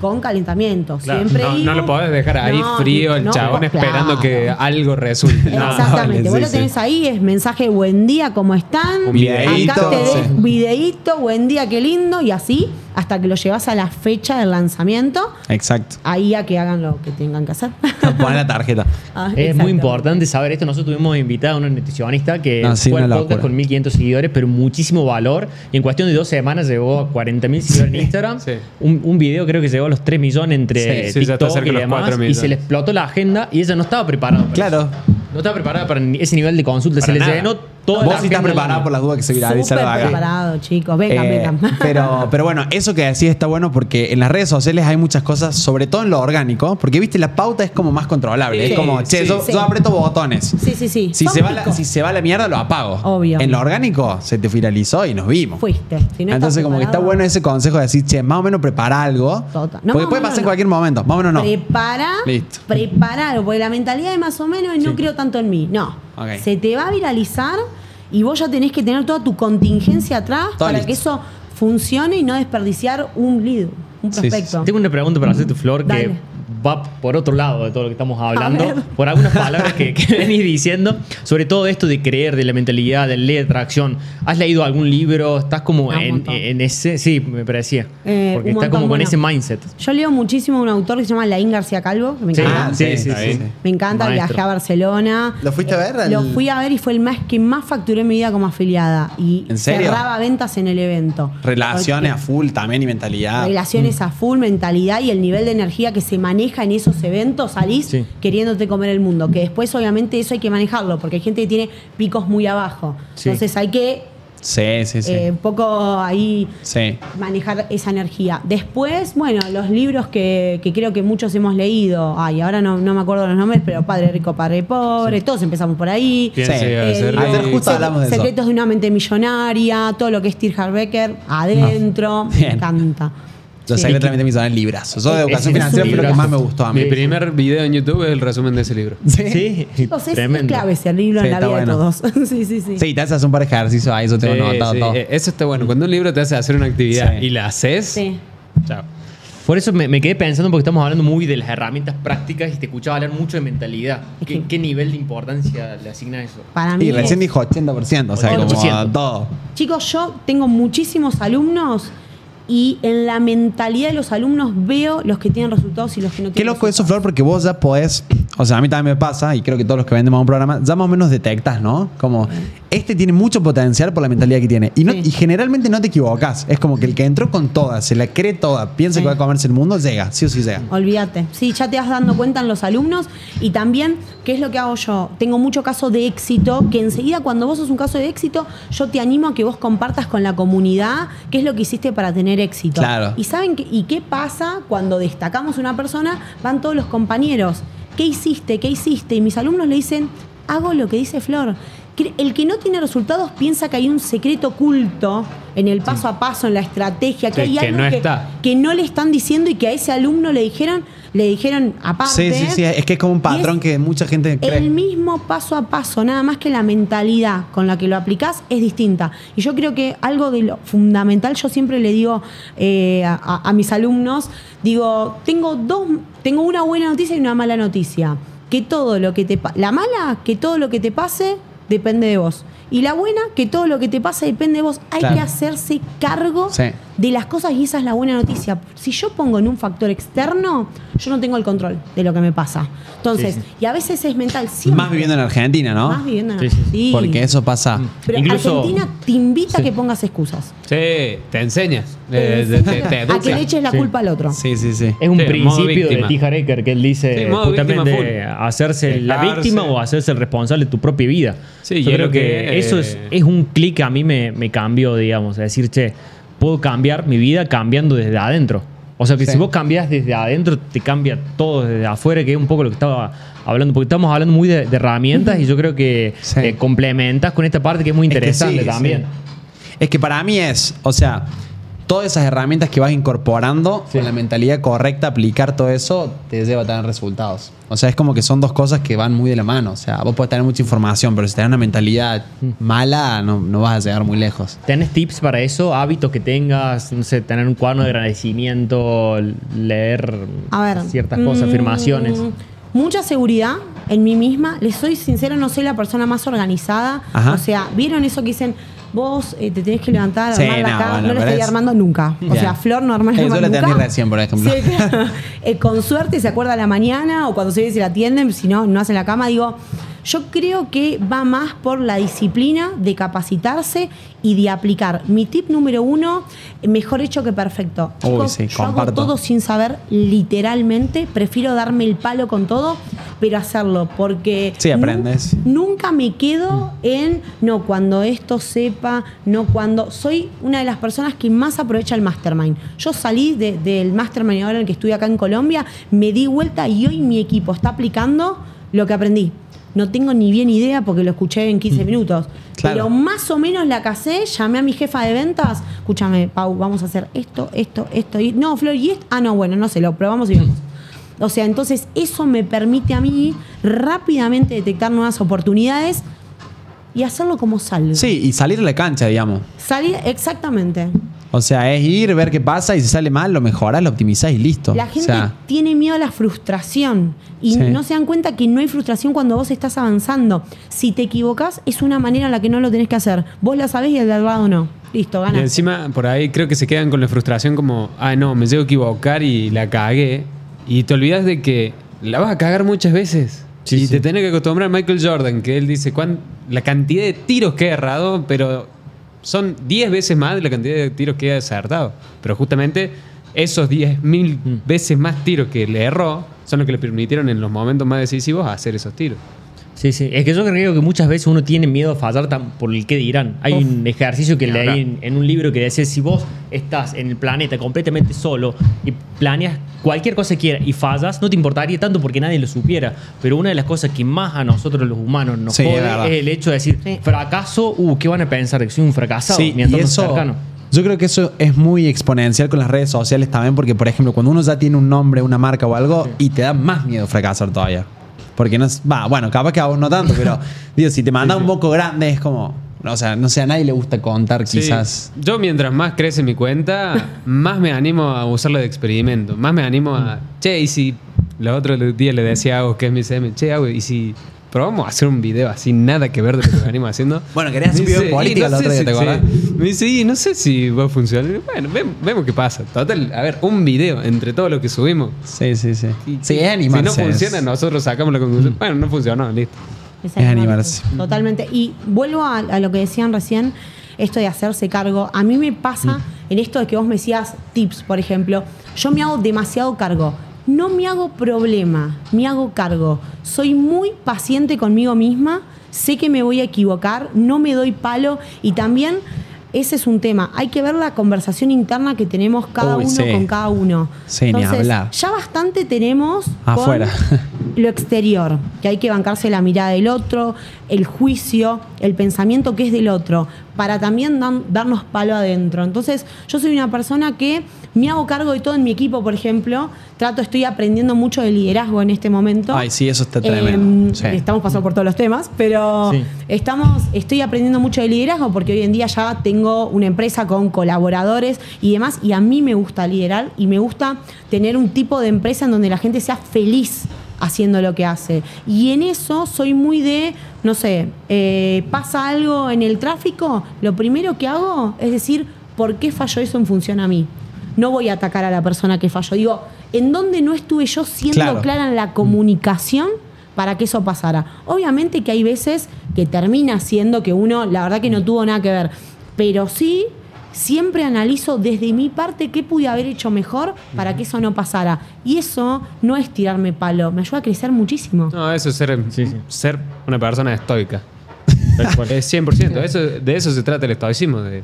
con calentamiento. Claro, Siempre no, no lo podés dejar ahí No, frío, el no, chabón claro. esperando que algo resulte. No, Exactamente, vale, vos sí, lo sí. tenés ahí, es mensaje buen día, ¿cómo están? Un videíto, Acá te de- sí. videíto, buen día, qué lindo, y así hasta que lo llevas a la fecha del lanzamiento, Exacto. ahí a que hagan lo que tengan que hacer. Poner la tarjeta. Ah, Es muy importante saber esto. Nosotros tuvimos invitado a una nutricionista que No, sí, fue al podcast locura. con 1500 seguidores, pero muchísimo valor. Y en cuestión de dos semanas llegó a 40.000 seguidores en Instagram. sí. Un, un video creo que llegó a los 3 millones entre Sí, TikTok y demás. 4 Y se le explotó la agenda y ella no estaba preparada. para Claro. eso. No estaba preparada para ese nivel de consulta. Se le llenó toda Vos la sí estás preparado por las dudas que se viraliza haga. preparado, chicos. Vengan, Eh, vengan. pero, pero bueno, eso que decís está bueno porque en las redes sociales hay muchas cosas, sobre todo en lo orgánico, porque viste, la pauta es como más controlable. Sí, es como, che, sí, yo, sí. yo aprieto botones. Sí, sí, sí. Si se, va la, si se va la mierda, lo apago. Obvio. En lo orgánico se te viralizó y nos vimos. Fuiste. Si no Entonces, como que está bueno ese consejo de decir, che, más o menos prepara algo. Total. No, porque puede pasar en cualquier momento. Más o menos no. Prepara, Listo. preparalo, porque la mentalidad de más o menos es no Sí. creo tanto en mí. No. Se te va a viralizar y vos ya tenés que tener toda tu contingencia atrás Todo para listo. que eso funcione y no desperdiciar un lead, un Sí, sí, prospecto. Tengo una pregunta para hacerte, Flor, Dale. que va por otro lado de todo lo que estamos hablando, por algunas palabras que, que venís diciendo, sobre todo esto de creer, de la mentalidad, del ley de atracción. ¿Has leído algún libro? ¿Estás como en, ese? Sí, me parecía. Eh, Porque está como con bueno. ese mindset. Yo leo muchísimo a un autor que se llama Laín García Calvo, que me Sí. encanta. Ah, sí, sí, sí, sí, sí. sí. Me encanta, Maestro. viajé a Barcelona. ¿Lo fuiste a ver? al- Lo fui a ver y fue el mes que más facturé en mi vida como afiliada. Y ¿En serio? cerraba ventas en el evento. Relaciones a full también y mentalidad. Relaciones a full, mentalidad y el nivel de energía que se maneja en esos eventos, salís Sí. queriéndote comer el mundo. Que después, obviamente, eso hay que manejarlo, porque hay gente que tiene picos muy abajo. Sí. Entonces hay que Sí, sí, sí. eh, un poco ahí sí. manejar esa energía. Después, bueno, los libros que, que creo que muchos hemos leído, ay, ahora no, no me acuerdo los nombres, pero Padre Rico, Padre Pobre, todos empezamos por ahí. Sí. Eh, justo hablamos de eso. Secretos de una mente millonaria, todo lo que es Tirhard Becker, adentro, me Bien. Encanta. Yo Sí. secretamente me en libras. Yo de Es- educación es financiera fue lo que más me gustó a mí. Mi primer video en YouTube es el resumen de ese libro. Sí, Chicos, es, es tremendo. clave ese libro Sí, en la vida bueno. de todos. sí, sí, sí. Sí, te haces un par de ejercicios ahí, eso tengo Sí, anotado sí, todo. eh, Eso está bueno. Cuando un libro te hace hacer una actividad Sí. y la haces, Sí. chao. Por eso me, me quedé pensando porque estamos hablando muy de las herramientas prácticas y te escuchaba hablar mucho de mentalidad. Es ¿Qué, que- qué nivel de importancia le asigna eso? Para mí Y es- recién dijo 80%, o sea, 80%. como todo. Chicos, yo tengo muchísimos alumnos y en la mentalidad de los alumnos veo los que tienen resultados y los que no Qué tienen loco eso. Flor, porque vos ya podés, o sea, a mí también me pasa, y creo que todos los que vendemos un programa, ya más o menos detectas, ¿no? Como, este tiene mucho potencial por la mentalidad que tiene. Y, no, Sí. y generalmente no te equivocas. Es como que el que entró con toda, se la cree toda, piensa Sí. que va a comerse el mundo, llega, sí o sí llega. Olvídate. Sí, ya te vas dando cuenta en los alumnos y también, ¿qué es lo que hago yo? Tengo mucho caso de éxito, que enseguida cuando vos sos un caso de éxito, yo te animo a que vos compartas con la comunidad qué es lo que hiciste para tener éxito. Claro. Y saben qué, y qué pasa cuando destacamos una persona, van todos los compañeros. ¿Qué hiciste? ¿Qué hiciste? Y mis alumnos le dicen, hago lo que dice Flor. El que no tiene resultados piensa que hay un secreto oculto en el paso a paso, en la estrategia, que hay que algo no que no le están diciendo y que a ese alumno le dijeron, le dijeron aparte. Sí, sí, sí, es que es como un patrón es que mucha gente cree. El mismo paso a paso, nada más que la mentalidad con la que lo aplicás es distinta. Y yo creo que algo de lo fundamental, yo siempre le digo eh, a, mis alumnos, digo, tengo dos, tengo una buena noticia y una mala noticia. Que todo lo que te la mala, que todo lo que te pase depende de vos. Y la buena, que todo lo que te pase depende de vos. Hay Claro. que hacerse cargo Sí. De las cosas y esa es la buena noticia. Si yo pongo en un factor externo, yo no tengo el control de lo que me pasa. Entonces, Sí, sí. y a veces es mental. siempre. Más viviendo en Argentina, ¿no? Más viviendo en Sí, sí, sí. Sí. Porque eso pasa. Pero Incluso- Argentina te invita Sí. a que pongas excusas. Sí, te enseñas. Te Eh, te, te- te a que le eches la Sí. culpa al otro. Sí, sí, sí. Es un principio de víctima. T. Harv Eker que él dice justamente hacerse la víctima o hacerse el responsable de tu propia vida. Sí, Yo es creo que, que, eso eh, es, es un clic que a mí me, me cambió, digamos. Es decir, che, puedo cambiar mi vida cambiando desde adentro. O sea que Sí. si vos cambias desde adentro, te cambia todo desde afuera, que es un poco lo que estaba hablando, porque estamos hablando muy de, de herramientas y yo creo que Sí. eh, complementas con esta parte que es muy Es que interesante sí, también. Es que para mí es, o sea, todas esas herramientas que vas incorporando con la mentalidad correcta, aplicar todo eso, te lleva a tener resultados. O sea, es como que son dos cosas que van muy de la mano. O sea, vos puedes tener mucha información, pero si tenés una mentalidad mala, no, no vas a llegar muy lejos. ¿Tenés tips para eso? ¿Hábitos que tengas? No sé, tener un cuaderno de agradecimiento, leer A ver. ciertas cosas, mm, afirmaciones. Mucha seguridad en mí misma. Les soy sincera, no soy la persona más organizada. Ajá. O sea, ¿vieron eso que dicen? Vos eh, te tenés que levantar, Sí, armar la no, cama. bueno, no lo pero estoy es- armando nunca. O Ya. sea, Flor no arma la Eso cama la nunca. tenés recién, por ejemplo. Sí, claro. Eh, con suerte se acuerda a la mañana o cuando se si la atienden, si no, no hacen la cama. Digo, yo creo que va más por la disciplina de capacitarse y de aplicar. Mi tip número uno, mejor hecho que perfecto. Uy, sí, yo hago comparto. todo sin saber literalmente. Prefiero darme el palo con todo, pero hacerlo porque Sí, aprendes. nu- nunca me quedo en no cuando esto sepa, no cuando soy una de las personas que más aprovecha el mastermind. Yo salí de- del mastermind ahora en el que estoy acá en Colombia, me di vuelta y hoy mi equipo está aplicando lo que aprendí. No tengo ni bien idea porque lo escuché en 15 minutos. Claro. Pero más o menos la casé, llamé a mi jefa de ventas. Escúchame, Pau, vamos a hacer esto, esto, esto. Y, no, Flor, ¿y esto? Ah, no, bueno, no sé, lo probamos y vemos. O sea, entonces eso me permite a mí rápidamente detectar nuevas oportunidades y hacerlo como salga. Sí, y salir a la cancha, digamos. Salir, exactamente. O sea, es ir, ver qué pasa y si sale mal, lo mejoras, lo optimizás y listo. La O gente sea, tiene miedo a la frustración y Sí. no se dan cuenta que no hay frustración cuando vos estás avanzando. Si te equivocas, es una manera en la que no lo tenés que hacer. Vos la sabés y el de al lado no. Listo, Y ganas. encima, por ahí creo que se quedan con la frustración como, ah, no, me llego a equivocar y la cagué. Y te olvidas de que la vas a cagar muchas veces. Sí, y sí. te tenés que acostumbrar a Michael Jordan, que él dice cuán- la cantidad de tiros que he errado, pero son 10 veces más de la cantidad de tiros que he acertado. Pero justamente esos 10 mil Mm. veces más tiros que le erró son los que le permitieron en los momentos más decisivos hacer esos tiros. Sí, sí. Es que yo creo que muchas veces uno tiene miedo a fallar tan- por el que dirán. Hay Uf. un ejercicio que leí en, en un libro que decía, si vos estás en el planeta completamente solo y planeas cualquier cosa que quieras y fallas, no te importaría tanto porque nadie lo supiera. Pero una de las cosas que más a nosotros los humanos nos Sí, jode es el hecho de decir, Sí. fracaso, uh, ¿qué van a pensar? Que soy un fracasado. Sí, mi y eso, cercano. yo creo que eso es muy exponencial con las redes sociales también, porque por ejemplo, cuando uno ya tiene un nombre, una marca o algo, y te da más miedo fracasar todavía. Porque no es, va, bueno, capaz que a vos no tanto, pero digo, si te mandas un poco grande es como, o sea, no sé, a nadie le gusta contar Sí. quizás. Yo mientras más crece mi cuenta, más me animo a usarla de experimento. Más me animo a... Che, y si... Los otros días le decía a Agus, que es mi CM, che, Agus, y si probamos a hacer un video así, nada que ver de lo que venimos haciendo. Bueno, querías hacer un video político otro sé día, si- ¿te acordás? sí. Me dice, y no sé si va a funcionar. Bueno, ve- vemos qué pasa. Total, a ver, un video entre todo lo que subimos. Sí, sí, sí. Y- Sí, es Si animarse. no funciona, nosotros sacamos la conclusión. Bueno, no funcionó, listo. Es Es animarse. Totalmente. Y vuelvo a, a lo que decían recién, esto de hacerse cargo. A mí me pasa Mm. en esto de que vos me decías tips, por ejemplo. Yo me hago demasiado cargo. No me hago problema, me hago cargo. Soy muy paciente conmigo misma, sé que me voy a equivocar, no me doy palo y también ese es un tema. Hay que ver la conversación interna que tenemos cada Uy, uno sí. con cada uno. Sí, ni hablar. Ya bastante tenemos con Afuera. lo exterior, que hay que bancarse la mirada del otro, el juicio, el pensamiento que es del otro, para también dan- darnos palo adentro. Entonces, yo soy una persona que me hago cargo de todo en mi equipo, por ejemplo. Trato, estoy aprendiendo mucho de liderazgo en este momento. Ay, sí, eso está Eh, tremendo. Sí. Estamos pasando por todos los temas, pero Sí. estamos, estoy aprendiendo mucho de liderazgo porque hoy en día ya tengo una empresa con colaboradores y demás, y a mí me gusta liderar y me gusta tener un tipo de empresa en donde la gente sea feliz haciendo lo que hace. Y en eso soy muy de, no sé, eh, pasa algo en el tráfico, lo primero que hago es decir, ¿por qué falló eso en función a mí? No voy a atacar a la persona que falló. Digo, ¿en dónde no estuve yo siendo Claro. clara en la comunicación para que eso pasara? Obviamente que hay veces que termina siendo que uno, la verdad que no tuvo nada que ver, pero sí siempre analizo desde mi parte qué pude haber hecho mejor para que eso no pasara. Y eso no es tirarme palo, me ayuda a crecer muchísimo. No, eso es ser, Sí, sí. ser una persona estoica. Es 100%. Eso, de eso se trata el estoicismo, de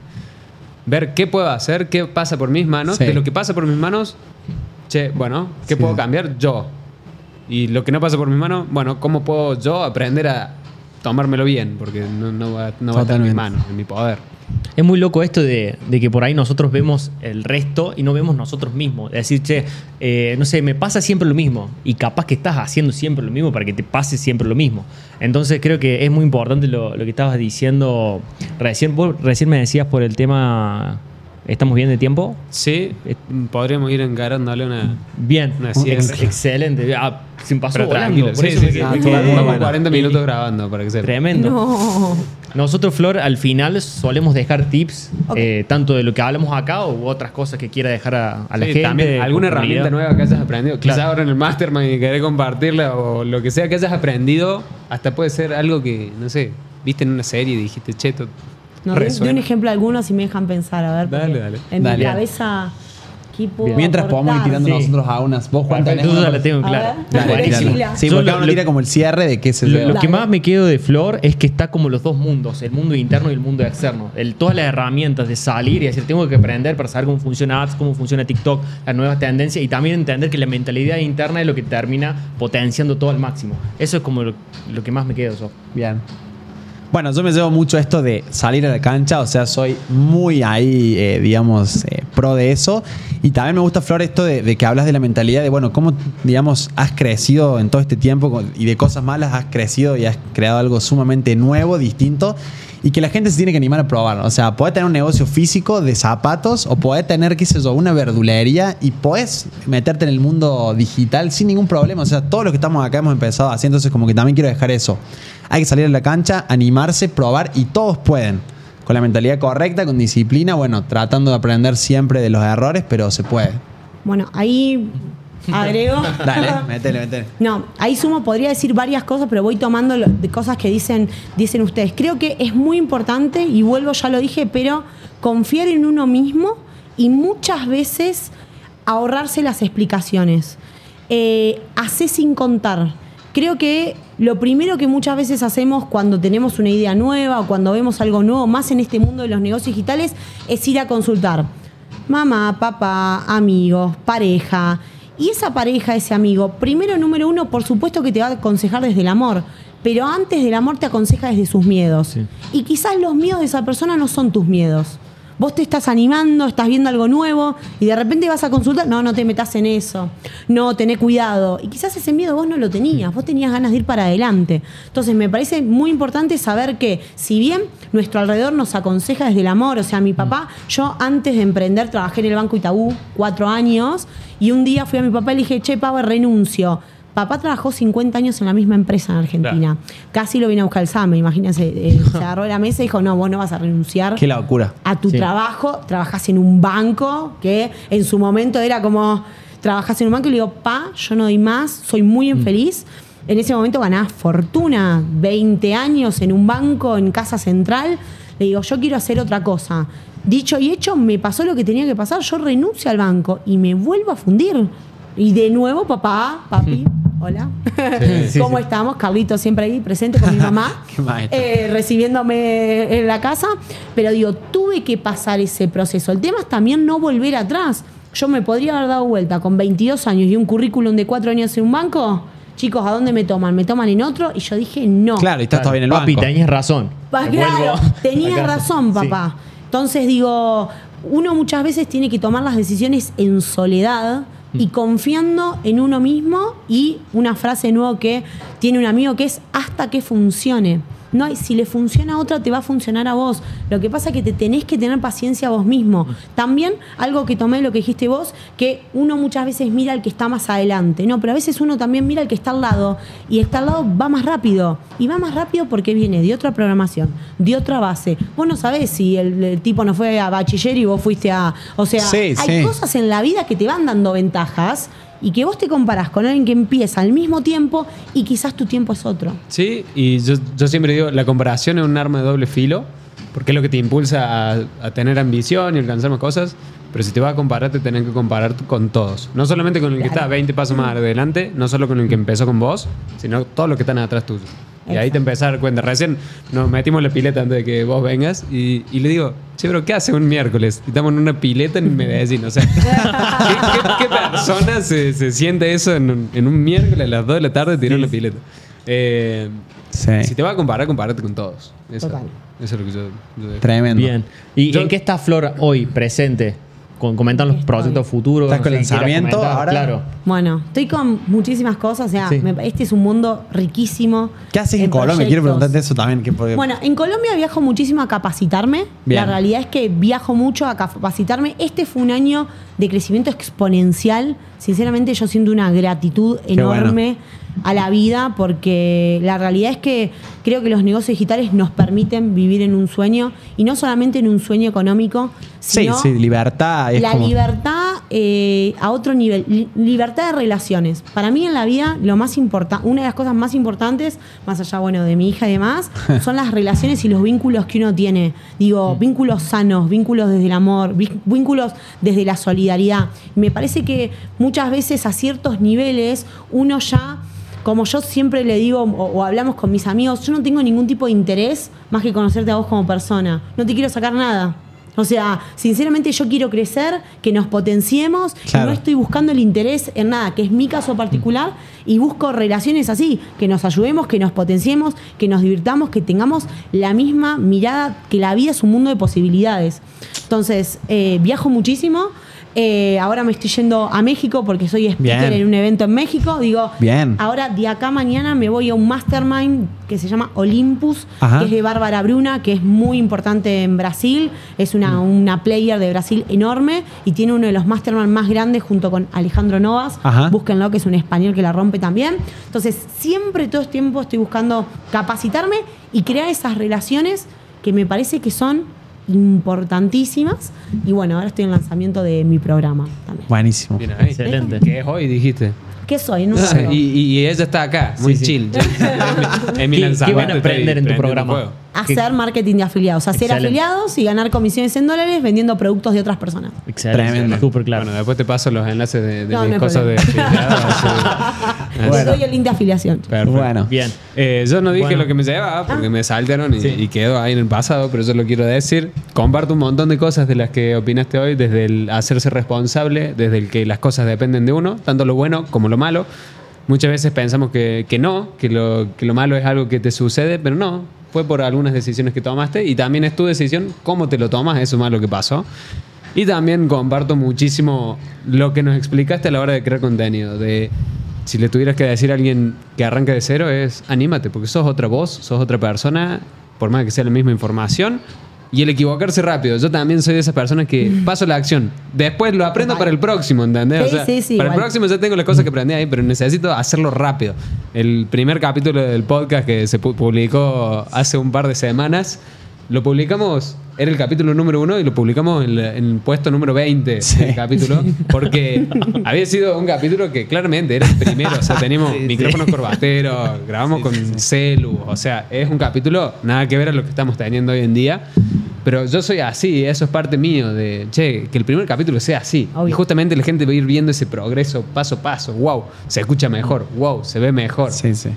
ver qué puedo hacer, qué pasa por mis manos. Sí. De lo que pasa por mis manos, che, bueno, ¿qué Sí. puedo cambiar yo? Y lo que no pasa por mis manos, bueno, ¿cómo puedo yo aprender a tomármelo bien, porque no, no va, no va a estar en mis manos, en mi poder. Es muy loco esto de, que por ahí nosotros vemos el resto y no vemos nosotros mismos. Es decir, che, eh, no sé, me pasa siempre lo mismo. Y capaz que estás haciendo siempre lo mismo para que te pase siempre lo mismo. Entonces creo que es muy importante lo, que estabas diciendo recién me decías por el tema, ¿estamos bien de tiempo? Sí, eh, podríamos ir encarándole una... Bien, Una. Ex- excelente. Ah, se me pasó Pero volando. por sí, eso sí, sí. quedé- Ah, me todo quedé- muy Vamos bueno. 40 minutos grabando para que sepa. Tremendo. No. Nosotros, Flor, al final solemos dejar tips, eh, tanto de lo que hablamos acá u otras cosas que quiera dejar a, a la Sí, gente. también alguna comunidad. herramienta nueva que hayas aprendido. Quizás Claro. ahora en el mastermind y querés compartirla o lo que sea que hayas aprendido, hasta puede ser algo que, no sé, viste en una serie y dijiste, cheto. No, de, de un ejemplo alguno si me dejan pensar, a ver. Dale, dale. En Dale. mi cabeza, ¿qué puedo Mientras podemos ir aportar? tirando Sí. nosotros a unas. Vos Juan, tenés yo la tengo clara. Sí, porque uno tira como el cierre de qué se Lo, lo que más me quedo de Flor es que está como los dos mundos, el mundo interno y el mundo externo. El, todas las herramientas de salir y decir, tengo que aprender para saber cómo funciona Ads, cómo funciona TikTok, las nuevas tendencias y también entender que la mentalidad interna es lo que termina potenciando todo al máximo. Eso es como lo, lo que más me quedo yo. Bien. Bueno, yo me llevo mucho esto de salir a la cancha, o sea, soy muy ahí, eh, digamos, eh, pro de eso. Y también me gusta, Flor, esto de, de que hablas de la mentalidad de, bueno, cómo, digamos, has crecido en todo este tiempo y de cosas malas has crecido y has creado algo sumamente nuevo, distinto. Y que la gente se tiene que animar a probar. O sea, podés tener un negocio físico de zapatos o podés tener, qué sé yo, una verdulería y podés meterte en el mundo digital sin ningún problema. O sea, todos los que estamos acá hemos empezado así, entonces como que también quiero dejar eso. Hay que salir a la cancha, animarse, probar y todos pueden. Con la mentalidad correcta, con disciplina, bueno, tratando de aprender siempre de los errores, pero se puede. Bueno, ahí agrego. Dale, métele, métele. No, ahí sumo, podría decir varias cosas, pero voy tomando lo- de cosas que dicen, dicen ustedes. Creo que es muy importante, y vuelvo, ya lo dije, pero confiar en uno mismo y muchas veces ahorrarse las explicaciones. Eh, hacer sin contar. Creo que lo primero que muchas veces hacemos cuando tenemos una idea nueva o cuando vemos algo nuevo, más en este mundo de los negocios digitales, es ir a consultar. Mamá, papá, amigos, pareja. Y esa pareja, ese amigo, primero, número uno, por supuesto que te va a aconsejar desde el amor, pero antes del amor te aconseja desde sus miedos. Sí. Y quizás los miedos de esa persona no son tus miedos. Vos te estás animando, estás viendo algo nuevo y de repente vas a consultar, no, no te metas en eso, no, tené cuidado. Y quizás ese miedo vos no lo tenías, vos tenías ganas de ir para adelante. Entonces me parece muy importante saber que si bien nuestro alrededor nos aconseja desde el amor, o sea, mi papá, yo antes de emprender trabajé en el Banco Itaú cuatro años y un día fui a mi papá y le dije, che, Pau, renuncio. Papá trabajó 50 años en la misma empresa en Argentina. Casi lo vine a buscar el SAME, imagínense. eh, se agarró de la mesa y dijo, no, vos no vas a renunciar Qué locura. a tu Sí. trabajo, trabajas en un banco que en su momento era como trabajas en un banco y le digo, pa, yo no doy más, soy muy infeliz. En ese momento ganás fortuna, 20 años en un banco, en Casa Central. Le digo, yo quiero hacer otra cosa. Dicho y hecho, me pasó lo que tenía que pasar. Yo renuncio al banco y me vuelvo a fundir. Y de nuevo, papá, papi, hola. sí, ¿Cómo sí. estamos? Carlito siempre ahí presente con mi mamá. Eh, recibiéndome en la casa, pero digo, tuve que pasar ese proceso. El tema es también no volver atrás. Yo me podría haber dado vuelta con 22 años y un currículum de 4 años en un banco. Chicos, ¿a dónde me toman? ¿Me toman en otro? Y yo dije, no. Claro, y estás todavía en el Papi, banco. tenías razón. Pa- claro, tenías razón, papá. Entonces digo, uno muchas veces tiene que tomar las decisiones en soledad. Y confiando en uno mismo y una frase nueva que tiene un amigo que es hasta que funcione. No hay, si le funciona a otra, te va a funcionar a vos. Lo que pasa es que te tenés que tener paciencia a vos mismo. También algo que tomé lo que dijiste vos, que uno muchas veces mira al que está más adelante. No, pero a veces uno también mira al que está al lado y está al lado va más rápido. Y va más rápido porque viene de otra programación, de otra base. Vos no sabés si el, el tipo no fue a bachiller y vos fuiste a... O sea, Sí, hay sí. cosas en la vida que te van dando ventajas y que vos te comparás con alguien que empieza al mismo tiempo y quizás tu tiempo es otro. Sí, y yo, yo siempre digo, la comparación es un arma de doble filo, porque es lo que te impulsa a, a tener ambición y alcanzar más cosas, pero si te vas a comparar, te tenés que comparar con todos. No solamente con el que Claro. está 20 pasos más adelante, no solo con el que empezó con vos, sino todos los que están atrás tuyo. Y ahí te empezás a dar cuenta. Recién nos metimos en la pileta antes de que vos vengas y, y le digo, che, bro, ¿qué hace un miércoles? Y estamos en una pileta en Medellín. O sea, ¿qué, qué- qué persona se, se siente eso en un, en un miércoles a las 2 de la tarde tirando la pileta? Eh, Sí. Si te vas a comparar, compárate con todos. Eso, Total. eso es lo que yo, yo Tremendo. Bien. ¿Y Yo- en qué está Flor hoy presente? Comentan los Estoy. proyectos futuros. ¿Estás con no sé, quieras lanzamiento comentar. ahora? Claro. Bueno, estoy con muchísimas cosas. O sea, Sí. me- este es un mundo riquísimo. ¿Qué haces en Colombia? Quiero proyectos. preguntarte eso también. que porque- Bueno, en Colombia viajo muchísimo a capacitarme. Bien. La realidad es que viajo mucho a capacitarme. Este fue un año de crecimiento exponencial. Sinceramente, yo siento una gratitud enorme a la vida porque la realidad es que creo que los negocios digitales nos permiten vivir en un sueño y no solamente en un sueño económico, sí, sino sí, libertad. Es la como, libertad eh, a otro nivel, li- libertad de relaciones. Para mí en la vida lo más importante, una de las cosas más importantes, más allá bueno de mi hija y demás, son las relaciones y los vínculos que uno tiene. Digo, vínculos sanos, vínculos desde el amor, ví- vínculos desde la solidaridad. Me parece que muchas veces a ciertos niveles uno ya como yo siempre le digo o, o hablamos con mis amigos, yo no tengo ningún tipo de interés más que conocerte a vos como persona. No te quiero sacar nada. O sea, sinceramente yo quiero crecer, que nos potenciemos, y no estoy buscando el interés en nada, que es mi caso particular, y busco relaciones así, que nos ayudemos, que nos potenciemos, que nos divirtamos, que tengamos la misma mirada, que la vida es un mundo de posibilidades. Entonces, eh, viajo muchísimo. Eh, ahora me estoy yendo a México porque soy speaker Bien. en un evento en México. Digo, Bien. ahora de acá mañana me voy a un mastermind que se llama Olympus, Ajá. que es de Bárbara Bruna, que es muy importante en Brasil. Es Mm. una, una player de Brasil enorme y tiene uno de los mastermind más grandes junto con Alejandro Novas. Ajá. Búsquenlo, que es un español que la rompe también. Entonces, siempre todo el tiempo estoy buscando capacitarme y crear esas relaciones que me parece que son importantísimas. Y bueno, ahora estoy en el lanzamiento de mi programa también. Buenísimo. Bien ahí. Excelente. ¿Qué es hoy? Dijiste. ¿Qué soy? No Ah, sé. y, y ella está acá, muy sí. chill. En mi ¿Qué- qué lanzamiento van a aprender en tu programa? Hacer marketing de afiliados, hacer Excelente. afiliados y ganar comisiones en dólares vendiendo productos de otras personas. Excelente. Tremendo. Súper claro. Bueno, después te paso los enlaces de, de No, mis no cosas de problema. afiliados, así. Les doy el link de afiliación. Perfecto. Bueno. Bien. Eh, yo no dije Bueno. lo que me llevaba porque me saltaron y, Sí. y quedó ahí en el pasado, pero yo lo quiero decir. Comparto un montón de cosas de las que opinaste hoy, desde el hacerse responsable, desde el que las cosas dependen de uno, tanto lo bueno como lo malo. Muchas veces pensamos que, que no, que lo, que lo malo es algo que te sucede, pero no. Fue por algunas decisiones que tomaste y también es tu decisión cómo te lo tomas, eso malo que pasó. Y también comparto muchísimo lo que nos explicaste a la hora de crear contenido. De si le tuvieras que decir a alguien que arranca de cero, es anímate, porque sos otra voz, sos otra persona, por más que sea la misma información. Y el equivocarse rápido. Yo también soy de esas personas que paso la acción. Después lo aprendo para el próximo, ¿entendés? Sí, O sea, sí, sí, para el próximo ya tengo las cosas que aprendí ahí, pero necesito hacerlo rápido. El primer capítulo del podcast que se pu- publicó hace un par de semanas, lo publicamos, era el capítulo número uno y lo publicamos en, la- en el puesto número 20 Sí. del capítulo, porque había sido un capítulo que claramente era el primero, o sea, teníamos micrófonos corbateros, grabamos con celu, o sea, es un capítulo nada que ver a lo que estamos teniendo hoy en día. Pero yo soy así, eso es parte mío de, che, que el primer capítulo sea así. Obvio. Y justamente la gente va a ir viendo ese progreso paso a paso. Wow, se escucha mejor. Wow, se ve mejor. Sí, sí.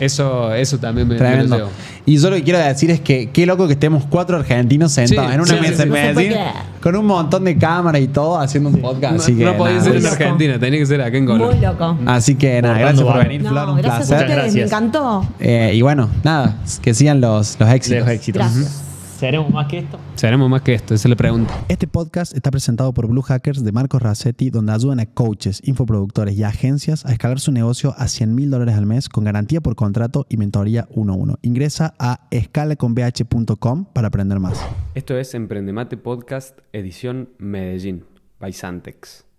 Eso, eso también me, me lo Tremendo. llevo. Y yo lo que quiero decir es que qué loco que estemos cuatro argentinos sentados Sí, en una sí, mesa sí, en Medellín con un montón de cámaras y todo haciendo un podcast. No, así que, no podía nada, ser en muy. Argentina, tenía que ser acá en Muy Colombia. loco. Así que nada, gracias por venir, No, Flor. Un gracias a placer. ustedes, me Gracias. encantó. Eh, y bueno, nada, que sigan los, los éxitos. Dejo éxito. Gracias. ¿Seremos más que esto? Seremos más que esto, esa es la pregunta. Este podcast está presentado por Blue Hackers de Marcos Rassetti, donde ayudan a coaches, infoproductores y agencias a escalar su negocio a 100 mil dólares al mes con garantía por contrato y mentoría 1 a 1. Ingresa a escalaconbh.com para aprender más. Esto es Emprendemate Podcast, edición Medellín, by Santex.